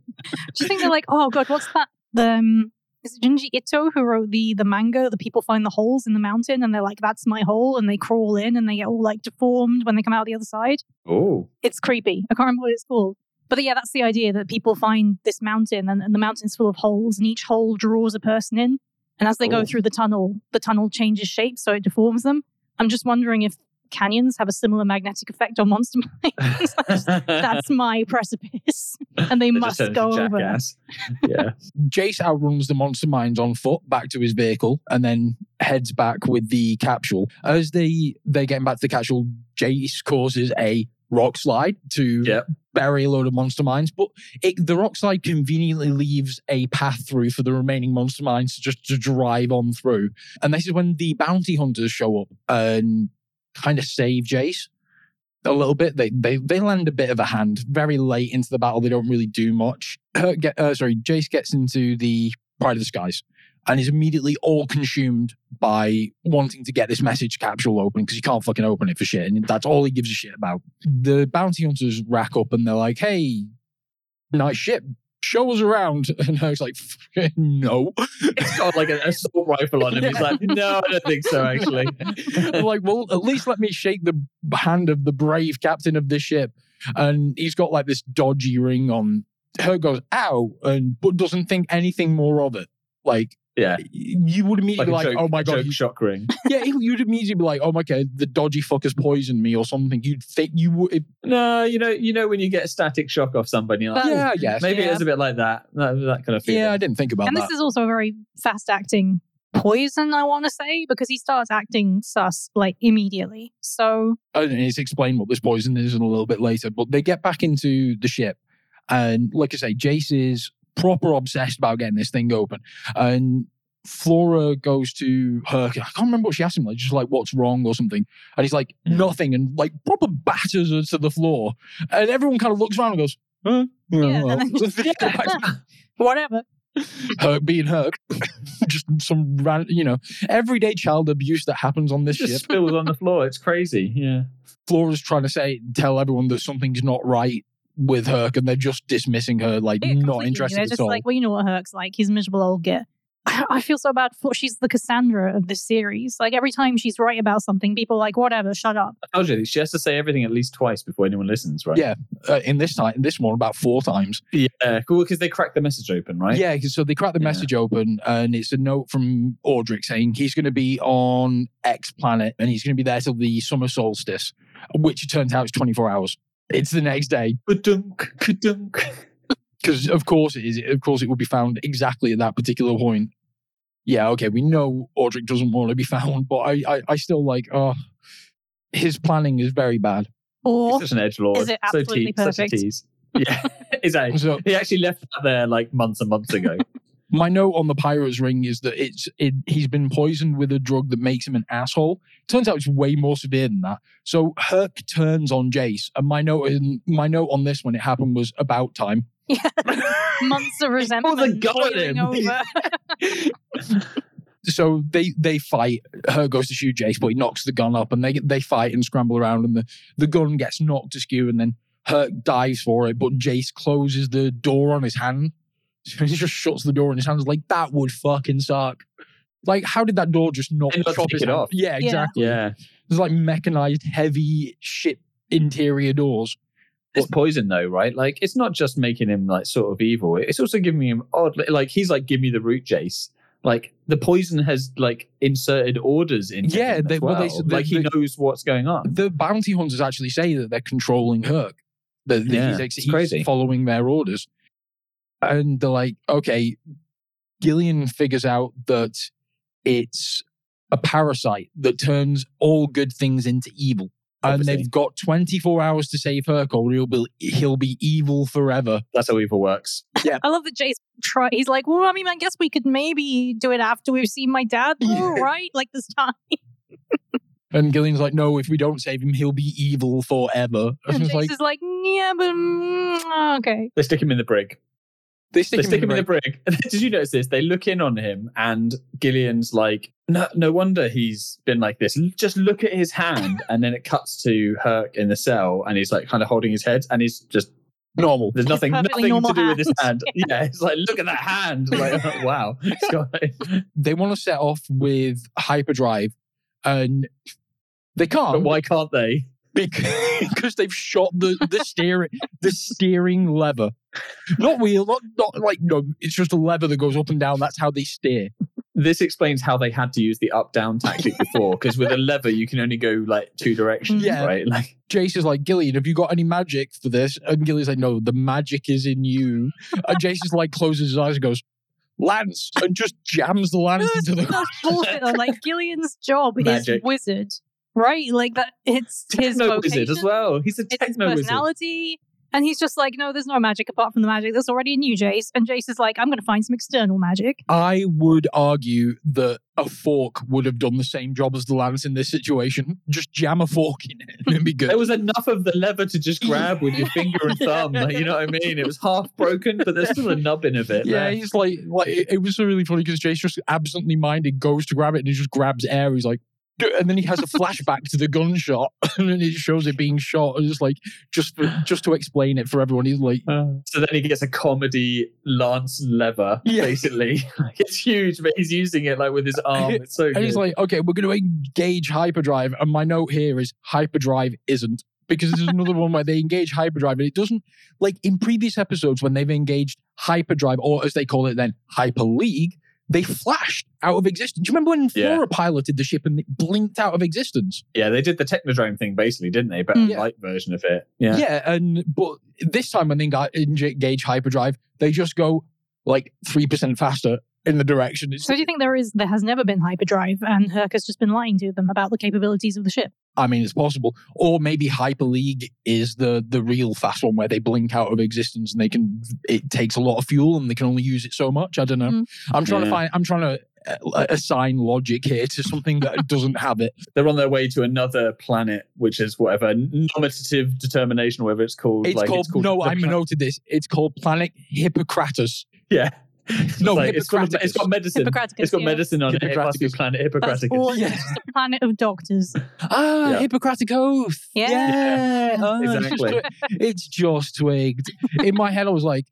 you think they're like, oh god, what's that? The um, is it Junji Ito who wrote the the manga? The people find the holes in the mountain and they're like, that's my hole, and they crawl in and they get all like deformed when they come out the other side. Oh, It's creepy. I can't remember what it's called. But yeah, that's the idea that people find this mountain and, and the mountain's full of holes, and each hole draws a person in. And as they Oh. go through the tunnel, the tunnel changes shape, so it deforms them. I'm just wondering if canyons have a similar magnetic effect on monster minds. That's my precipice, and they They must go into over. jackass. Yeah. Jace outruns the monster minds on foot back to his vehicle and then heads back with the capsule. As they they're getting back to the capsule, Jace causes a rock slide to Yep. bury a load of monster minds, but it, the rock slide conveniently leaves a path through for the remaining monster minds to just to drive on through. And this is when the bounty hunters show up and kind of save Jace a little bit. They they they lend a bit of a hand very late into the battle. They don't really do much. Uh, get, uh, sorry, Jace gets into the Pride of the Skies and is immediately all consumed by wanting to get this message capsule open because he can't fucking open it for shit, and that's all he gives a shit about. The bounty hunters rack up and they're like, "Hey, nice ship." Show us around, and I was like, "No." It's got like an assault rifle on him. He's like, no, I don't think so, actually. I'm like, well, at least let me shake the hand of the brave captain of this ship. And he's got like this dodgy ring on. Herc goes, ow, and but doesn't think anything more of it. Like, Yeah. you would immediately a be like, joke, oh my god, joke shock ring. yeah, you'd immediately be like, oh my god, the dodgy fucker's poisoned me or something. You'd think you would, it- No, you know, you know when you get a static shock off somebody, you're like, But- yeah, yes, maybe Yeah. it's a bit like that. That, that kind of feeling. yeah. I didn't think about and that. And this is also a very fast acting poison, I want to say, because he starts acting sus like immediately. So oh, and it's explained what this poison is in a little bit later. But they get back into the ship, and like I say, Jace is proper obsessed about getting this thing open. And Flora goes to her. I can't remember what she asked him, like just like what's wrong or something. And he's like hmm. nothing, and like proper batters her to the floor. And everyone kind of looks around and goes, huh? Yeah, well." and just- They go back to whatever. Herc being Herc, just some ran, you know, everyday child abuse that happens on this just ship. spills on the floor. It's crazy. Yeah. Flora's trying to say, tell everyone that something's not right with Herc, and they're just dismissing her, like Yeah, not completely. interested They're at just all. like, well, you know what Herc's like. He's a miserable old git. I, I feel so bad for she's the Cassandra of this series. Like every time she's right about something, people are like, whatever, shut up. I told you, she has to say everything at least twice before anyone listens, right? Yeah. uh, in this time, in this one, about four times. Yeah, cool, because they crack the message open, right? Yeah, 'cause- so they crack the Yeah. message open, and it's a note from Audric saying he's going to be on X planet, and he's going to be there till the summer solstice, which it turns out is twenty four hours. It's the next day. Ka-dunk, ka-dunk. because of course it is. Of course, it would be found exactly at that particular point. Yeah, okay, we know Audric doesn't want to be found, but I, I, I still like. Oh, his planning is very bad. Or He's such an edge lord. Is it so absolutely te- such a perfect? tease. Yeah, exactly. So He actually left that there like months and months ago. My note on the pirate's ring is that it's it, he's been poisoned with a drug that makes him an asshole. Turns out it's way more severe than that. So Herc turns on Jace, and my note in, my note on this when it happened was about time. Yeah, months of resentment gun at boiling him. over. so they they fight. Herc goes to shoot Jace, but he knocks the gun up, and they they fight and scramble around, and the, the gun gets knocked askew, and then Herc dives for it, but Jace closes the door on his hand. So he just shuts the door in his hands like that would fucking suck. Like, how did that door just knock not chop take his it hand? off. Yeah, Yeah. exactly. yeah, There's like mechanized, heavy ship interior doors. it's poison though, right? Like it's not just making him like sort of evil. It's also giving him odd. Like he's like, give me the root, Jace. like the poison has like inserted orders in. Yeah, him they- as well, well. they- they- like he they- knows what's going on. The bounty hunters actually say that they're controlling Herc. That, that Yeah, he's, he's crazy. following their orders. And they're like, okay, Gillian figures out that it's a parasite that turns all good things into evil. And they've got 24 hours to save Herc or he'll be, he'll be evil forever. That's how evil works. Yeah. I love that Jace try. He's like, well, I mean, I guess we could maybe do it after we've seen my dad, though, Yeah. right? Like this time. And Gillian's like, no, if we don't save him, he'll be evil forever. And And Jace like, is like, yeah, but mm, okay. They stick him in the brig. They stick they him stick in him the in the brig. Did you notice this? They look in on him, and Gillian's like, "No, no wonder he's been like this. Just look at his hand." And then it cuts to Herc in the cell, and he's like, kind of holding his head, and he's just normal. there's nothing, nothing to do with his hand. hand. Yeah, it's like, look at that hand. Like, wow. They want to set off with hyperdrive and they can't. but why can't they? Because they've shot the the steering the steering lever, not wheel, not not like no. It's just a lever that goes up and down. That's how they steer. This explains how they had to use the up-down tactic before, because with a lever you can only go like two directions, Yeah. right? Like, Jace is like Gillian, have you got any magic for this? And Gillian's like, no, the magic is in you. And Jace is like closes his eyes and goes, Lance, and just jams the lance into the. that's bullshit. Like Gillian's job Magic. is wizard, right? Like that. It's his techno vocation. wizard as well. He's a techno It's his techno wizard. personality. And he's just like, no, there's no magic apart from the magic that's already in you, Jace. And Jace is like, I'm going to find some external magic. I would argue that a fork would have done the same job as the lance in this situation. Just jam a fork in it and it'd be good. There was enough of the lever to just grab with your finger and thumb. Like, you know what I mean? It was half broken, but there's still a nubbin of it. Yeah, there. he's like, like it, it was really funny because Jace just absently minded goes to grab it and he just grabs air. He's like, "Duh," and then he has a flashback to the gunshot, and then it shows it being shot. And it's like just for, just to explain it for everyone. He's like, uh. so then he gets a comedy lance lever, Yeah. basically. It's huge, but he's using it like with his arm. It's so and he's like, okay, we're going to engage hyperdrive, and my note here is hyperdrive isn't. Because there's another one where they engage hyperdrive and it doesn't like in previous episodes when they've engaged hyperdrive or as they call it then hyper league they flashed out of existence. Do you remember when Yeah. Flora piloted the ship and it blinked out of existence? yeah, they did the Technodrome thing basically, didn't they? But Mm. a light version of it. Yeah. Yeah. and but this time when they got engage hyperdrive, they just go like three percent faster in the direction. It's, So do you think there is there has never been hyperdrive and Herc has just been lying to them about the capabilities of the ship? I mean, it's possible, or maybe Hyper League is the the real fast one where they blink out of existence and they can. It takes a lot of fuel and they can only use it so much. I don't know. Mm. I'm trying to find. I'm trying to. uh, Assign logic here to something that doesn't have it. They're on their way to another planet, which is whatever nominative determination, whatever it's called. It's like, called, no. I pla- noted this. It's called Planet Hippocratus. Yeah. No, Like, it's, got, Hippocraticus. it's got medicine. Hippocraticus. It's got medicine on it. It must be planet That's Hippocraticus. all. Yeah. It's just a planet of doctors. Ah, Yeah. Hippocratic Oath. Yeah. Yeah. Ah, it's just Exactly. twi- It's just twigged. In my head, I was like,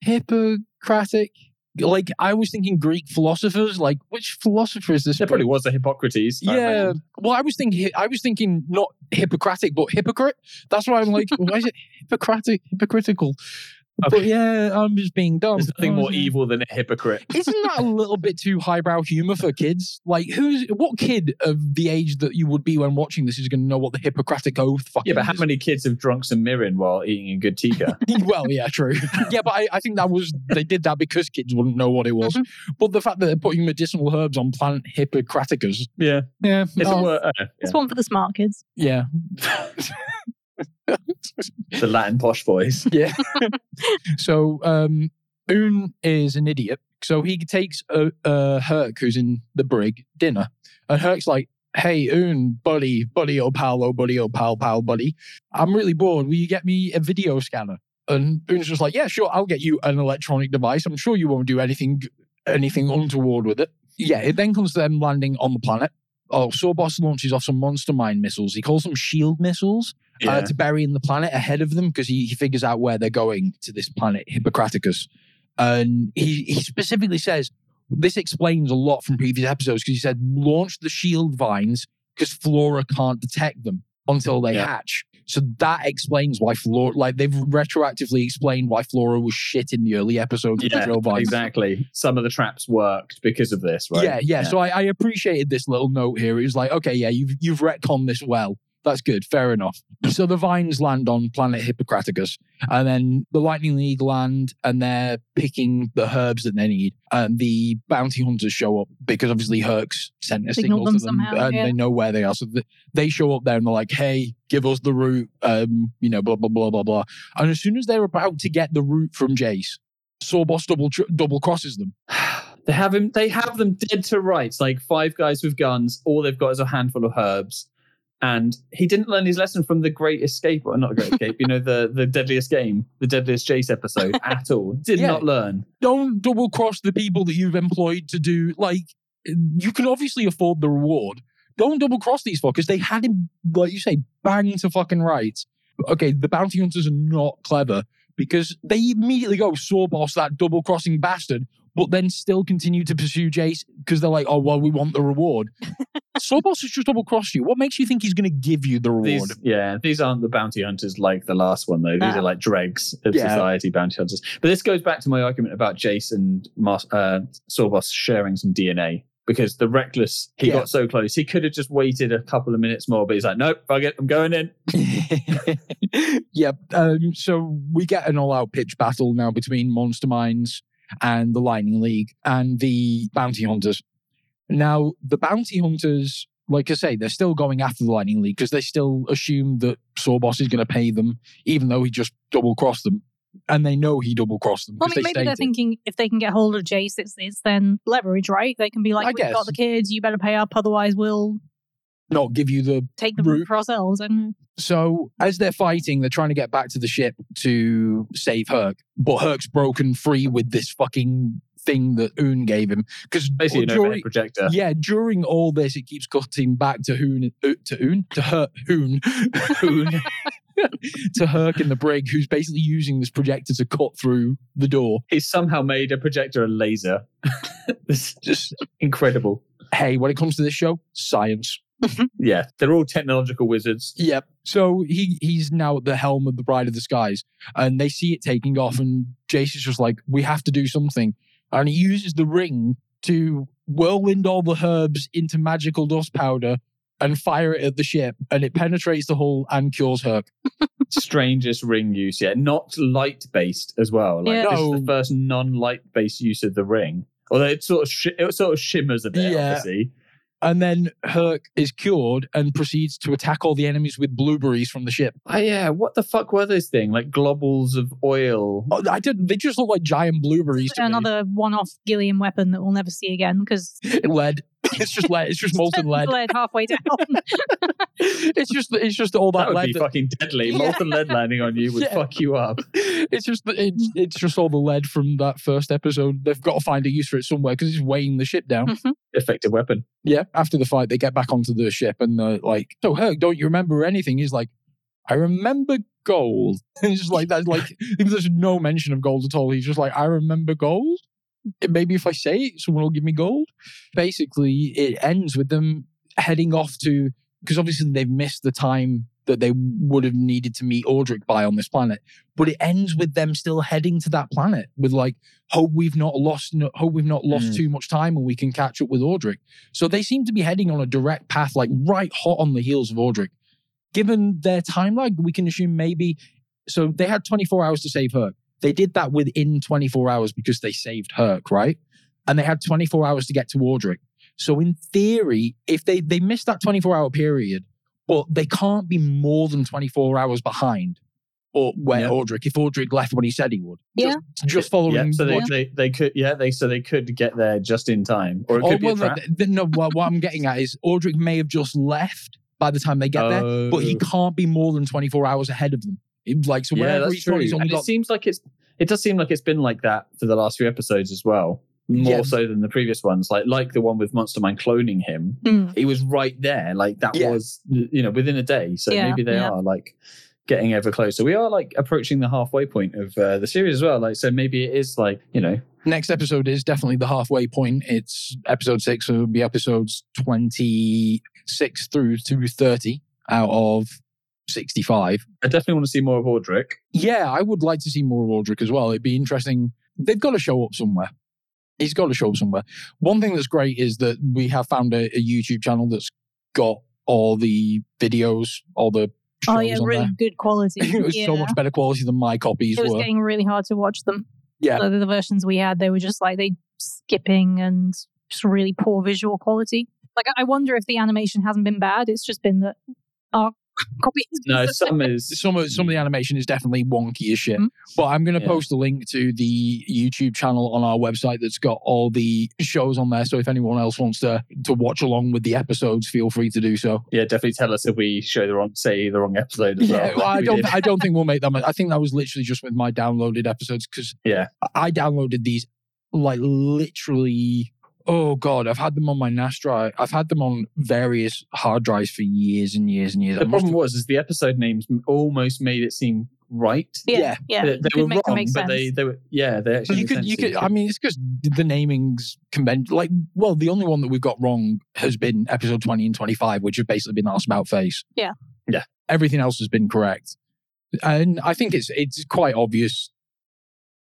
Hippocratic. Like, I was thinking Greek philosophers. Like, which philosopher is this? There probably was a Hippocrates. I Yeah. imagine. Well, I was thinking, I was thinking not Hippocratic, but hypocrite. That's why I'm like, why is it Hippocratic, hypocritical? But Okay. yeah, I'm just being dumb. There's nothing more um, evil than a hypocrite. Isn't that a little bit too highbrow humor for kids? Like, who's what kid of the age that you would be when watching this is going to know what the Hippocratic Oath fucking Yeah, but how is? many kids have drunk some mirin while eating a good tikka? well, yeah, true. yeah, but I, I think that was they did that because kids wouldn't know what it was. Mm-hmm. But the fact that they're putting medicinal herbs on plant Hippocraticus, yeah. yeah, It's oh, a word. uh, It's one for the smart kids. yeah, yeah. The Latin posh boys. yeah. so, um, Oon is an idiot. So he takes uh, uh, Herc, who's in the brig, dinner, and Herc's like, "Hey, Oon, buddy, buddy, oh pal, oh buddy, oh pal, pal, buddy, I'm really bored. Will you get me a video scanner?" And Oon's just like, "Yeah, sure, I'll get you an electronic device. I'm sure you won't do anything, anything untoward with it." Yeah, it then comes to them landing on the planet. Oh, Sawboss launches off some monster mind missiles. He calls them shield missiles Yeah. uh, to bury in the planet ahead of them because he, he figures out where they're going to this planet Hippocraticus. And he, he specifically says this explains a lot from previous episodes because he said launch the shield vines because Flora can't detect them until they Yeah. hatch. So that explains why Flora, like they've retroactively explained why Flora was shit in the early episodes of the Yeah, Vines. exactly. Some of the traps worked because of this, right? Yeah, yeah. So I, I appreciated this little note here. It was like, okay, yeah, you've you've retconned this well. That's good. Fair enough. So the vines land on planet Hippocraticus, and then the Lightning League land, and they're picking the herbs that they need. And the bounty hunters show up because obviously Herc's sent a signal to them, somehow, and yeah. they know where they are. So they show up there, and they're like, "Hey, give us the route." Um, you know, blah blah blah blah blah. And as soon as they're about to get the route from Jace, Sawboss double tr- double crosses them. They have him. They have them dead to rights. Like five guys with guns. All they've got is a handful of herbs. And he didn't learn his lesson from the Great Escape, or not Great Escape. You know the the Deadliest Game, the Deadliest Jace episode at all. Did Yeah. not learn. don't double cross the people that you've employed to do like you can obviously afford the reward. Don't double cross these fuckers. They had him, like you say, bang to fucking right. Okay, the bounty hunters are not clever because they immediately go saw boss, that double crossing bastard, but then still continue to pursue Jace because they're like, oh well, we want the reward. Sawboss has just double crossed you. What makes you think he's going to give you the reward? These, yeah, these aren't the bounty hunters like the last one though. These No. are like dregs of Yeah. society bounty hunters. But this goes back to my argument about Jace and Mas- uh, Sawboss sharing some DNA. Because the reckless, he Yeah. got so close. He could have just waited a couple of minutes more, but he's like, nope, fuck it, I'm going in. yep. Um, so we get an all-out pitch battle now between Monster Minds and the Lightning League and the Bounty Hunters. Now, the Bounty Hunters, like I say, they're still going after the Lightning League because they still assume that Sawboss is going to pay them, even though he just double-crossed them. And they know he double-crossed them Well, I mean, they maybe they're stated. thinking if they can get hold of Jace, it's, it's then leverage, right? They can be like, I we've guess. got the kids, you better pay up, otherwise we'll not give you the take the Route. route for ourselves. And So as they're fighting, they're trying to get back to the ship to save Herc, but Herc's broken free with this fucking thing that Oon gave him. Because Basically, an overhead projector. yeah, during all this, it keeps cutting back to Hoon, uh, to Oon, to Herc, Hoon, Hoon, to Herc in the brig, who's basically using this projector to cut through the door. He's somehow made a projector a laser. this is Just incredible. hey, when it comes to this show, science. Mm-hmm. Yeah, they're all technological wizards. Yep. So he he's now at the helm of the Pride of the Skies, and they see it taking off, and Jace is just like, "We have to do something," and he uses the ring to whirlwind all the herbs into magical dust powder and fire it at the ship, and it penetrates the hull and cures Herc. Strangest ring use yet. Not light based as well. Like Yeah. this is the first non light based use of the ring. Although it sort of sh- it sort of shimmers a bit, Yeah. obviously. And then Herc is cured and proceeds to attack all the enemies with blueberries from the ship. Oh yeah, what the fuck were those things? Like globules of oil. Oh, I didn't. They just look like giant blueberries. To me. another one-off Gillian weapon that we'll never see again because lead. It's just lead. It's just molten lead. lead halfway down. it's just it's just all that, That would lead. be that- fucking deadly. Yeah. Molten lead landing on you would Yeah. fuck you up. it's just it's, it's just all the lead from that first episode. They've got to find a use for it somewhere because it's weighing the ship down. Mhm. Effective weapon. yeah. After the fight, they get back onto the ship and they're like, "So Herc, don't you remember anything?" He's like, "I remember gold." And it's just like that. Like there's no mention of gold at all. He's just like, "I remember gold." Maybe if I say it, someone will give me gold. Basically, it ends with them heading off to because obviously they've missed the time that they would have needed to meet Audric by on this planet. But it ends with them still heading to that planet with like hope we've not lost no, hope we've not lost Mm. too much time and we can catch up with Audric. So they seem to be heading on a direct path, like right hot on the heels of Audric. Given their time lag, we can assume maybe so they had 24 hours to save Herc. They did that within 24 hours because they saved Herc, right? And they had 24 hours to get to Audric. So in theory, if they they missed that 24 hour period, but they can't be more than 24 hours behind or where Yeah. Audric, if Audric left when he said he would. Yeah. Just, just following Yeah, so they, they they could yeah they so they could get there just in time or it Oh, could be well, a trap. th- th- no, what, what I'm getting at is Audric may have just left by the time they get there, but he Oh. can't be more than 24 hours ahead of them. It- like, so yeah, that's he's true. he's only And got it seems like it's it does seem like it's been like that for the last few episodes as well. More Yeah. so than the previous ones, like like the one with Monster Mind cloning him. Mm. He was right there, like that Yeah. was you know within a day. So Yeah, maybe they yeah. are like getting ever closer. We are like approaching the halfway point of uh, the series as well. Like so maybe it is like you know next episode is definitely the halfway point. It's episode six, so it'll be episodes 26 through to 30 out of 65. I definitely want to see more of Audric. Yeah, I would like to see more of Audric as well. It'd be interesting. They've got to show up somewhere. He's got to show up somewhere. One thing that's great is that we have found a, a YouTube channel that's got all the videos, all the oh, shows Oh yeah, on really there. good quality. it was yeah. so much better quality than my copies it was were. getting really hard to watch them. Yeah. So the, the versions we had, they were just like they skipping and just really poor visual quality. Like I I wonder if the animation hasn't been bad. It's just been that our copy. has been No, some is some of some of the animation is definitely wonky as shit. Mm. But I'm going to Yeah. post a link to the YouTube channel on our website that's got all the shows on there. So if anyone else wants to to watch along with the episodes, feel free to do so. yeah. Definitely tell us if we show the wrong, say the wrong episode as Yeah, well. well, I We don't. did. I don't think we'll make that. much. I think that was literally just with my downloaded episodes because Yeah. I downloaded these like literally. Oh god, I've had them on my NAS drive. I've had them on various hard drives for years and years and years. The problem have- was is the episode names almost made it seem right. Yeah, Yeah. yeah. They, they were make wrong, make but sense. they, they were yeah. They So actually you could, you could. I mean, it's because the naming's convention. Like, well, the only one that we've got wrong has been episode twenty and twenty-five, which have basically been asked about face. Yeah. Yeah. Everything else has been correct, and I think it's it's quite obvious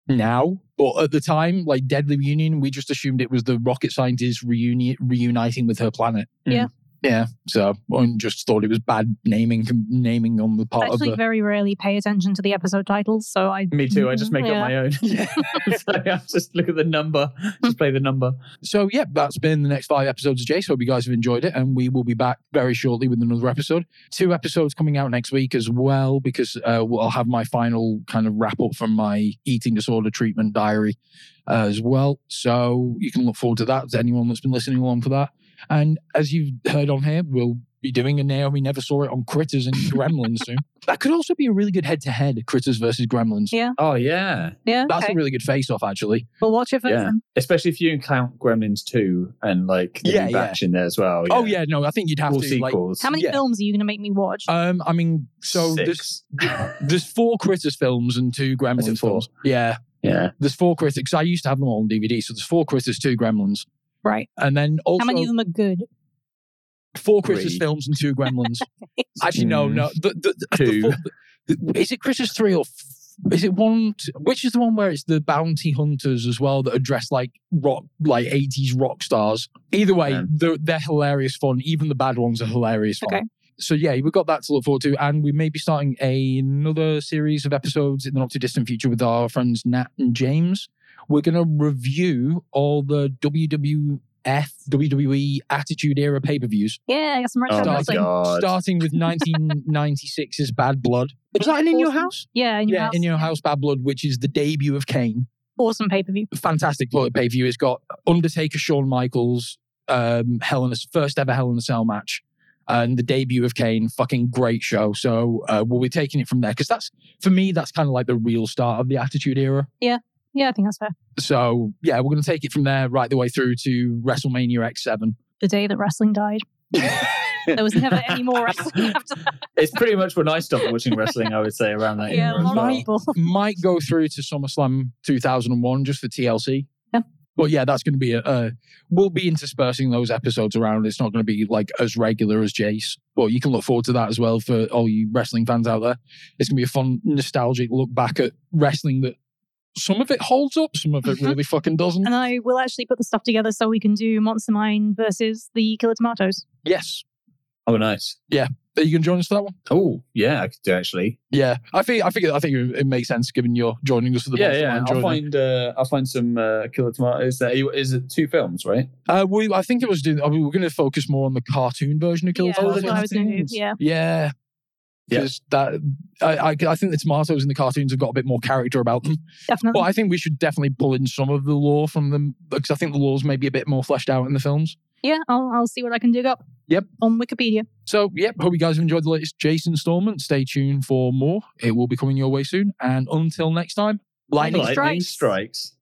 now. But at the time, like Deadly Reunion, we just assumed it was the rocket scientist reuni- reuniting with her planet. Yeah. Yeah. So I just thought it was bad naming naming on the I part of actually the. very rarely pay attention to the episode titles, so I. Me too. I just make Yeah. up my own. Yeah. so I just look at the number, just play the number. So, yeah, that's been the next five episodes of Jace. Hope you guys have enjoyed it. And we will be back very shortly with another episode. Two episodes coming out next week as well, because uh, I'll have my final kind of wrap up from my eating disorder treatment diary uh, as well. So, you can look forward to that to anyone that's been listening along for that. And as you've heard on here, we'll be doing a Naomi Never Saw It on Critters and Gremlins soon. That could also be a really good head to head Critters versus Gremlins. Yeah. Oh yeah, Yeah, That's okay. a really good face off, actually. we'll watch it first. yeah. then. Especially if you count Gremlins two and like the Yeah, new yeah. in there as well. Oh, yeah, no, I think you'd have Full to. Like. How many Yeah. films are you going to make me watch? um, I mean, so there's Six. There's four Critters films and two Gremlins four? films. Yeah, yeah. there's four Critters. 'cause I used to have them all on DVD. So there's four Critters, two Gremlins, right. and then also How many of them are good? four Critters Three. films and two Gremlins. Actually, no, no. The, the, the, Two. The, four- is it Christmas three or f- is it one? t- Which is the one where it's the bounty hunters as well that are dressed like rock, like eighties rock stars? Either way, Yeah. they're, they're hilarious fun. Even the bad ones are hilarious fun. Okay. So yeah, we've got that to look forward to, and we may be starting another series of episodes in the not too distant future with our friends Nat and James. We're going to review all the WWF, WWE Attitude Era pay per views, Yeah, I got some retro Oh wrestling. god. starting with 1996's Bad Blood. Was that in, in Your House? Yeah, in your yeah, house. In Your House Bad Blood, which is the debut of Kane. Awesome pay per view. Fantastic pay per view. It's got Undertaker, Shawn Michaels, um, Hell in a, first ever Hell in a Cell match. And the debut of Kane, fucking great show. So uh, we'll be taking it from there because that's for me. That's kind of like the real start of the Attitude Era. Yeah, I think that's fair. So yeah, we're going to take it from there right the way through to WrestleMania X7. The day that wrestling died. There was never any more wrestling after that. It's pretty much when I stopped watching wrestling. I would say around that Yeah, era a well. Might go through to SummerSlam 2001 just for TLC. Yeah. But yeah, that's going to be a. Uh, we'll be interspersing those episodes around. It's not going to be like as regular as Jace, but you can look forward to that as well for all you wrestling fans out there. It's going to be a fun, nostalgic look back at wrestling that some of it holds up, some of it Mhm. really fucking doesn't. And I will actually put the stuff together so we can do Monster Mind versus the Killer Tomatoes. Yes. Oh, nice. Yeah. Are you going to join us for that one? Oh, yeah, I could do actually. Yeah, I think I think I think it, it makes sense given you're joining us for the yeah, Monster yeah. Mine I'll journey. find. Uh, I'll find some uh, Killer Tomatoes. There is it two films, right? Uh, we, I think it was. doing- I mean, we're going to focus more on the cartoon version of Killer Tomatoes? yeah, Oh, that's the what I was going to do. cartoons. Yeah. Yeah. Yeah. Because that, I, I, I think the tomatoes in the cartoons have got a bit more character about them. Definitely. But I think we should definitely pull in some of the lore from them because I think the lore's maybe a bit more fleshed out in the films. yeah, I'll, I'll see what I can dig up. Yep. On Wikipedia. So, yep, hope you guys have enjoyed the latest Jason installment. Stay tuned for more. It will be coming your way soon. And until next time, lightning Lightning strikes. strikes.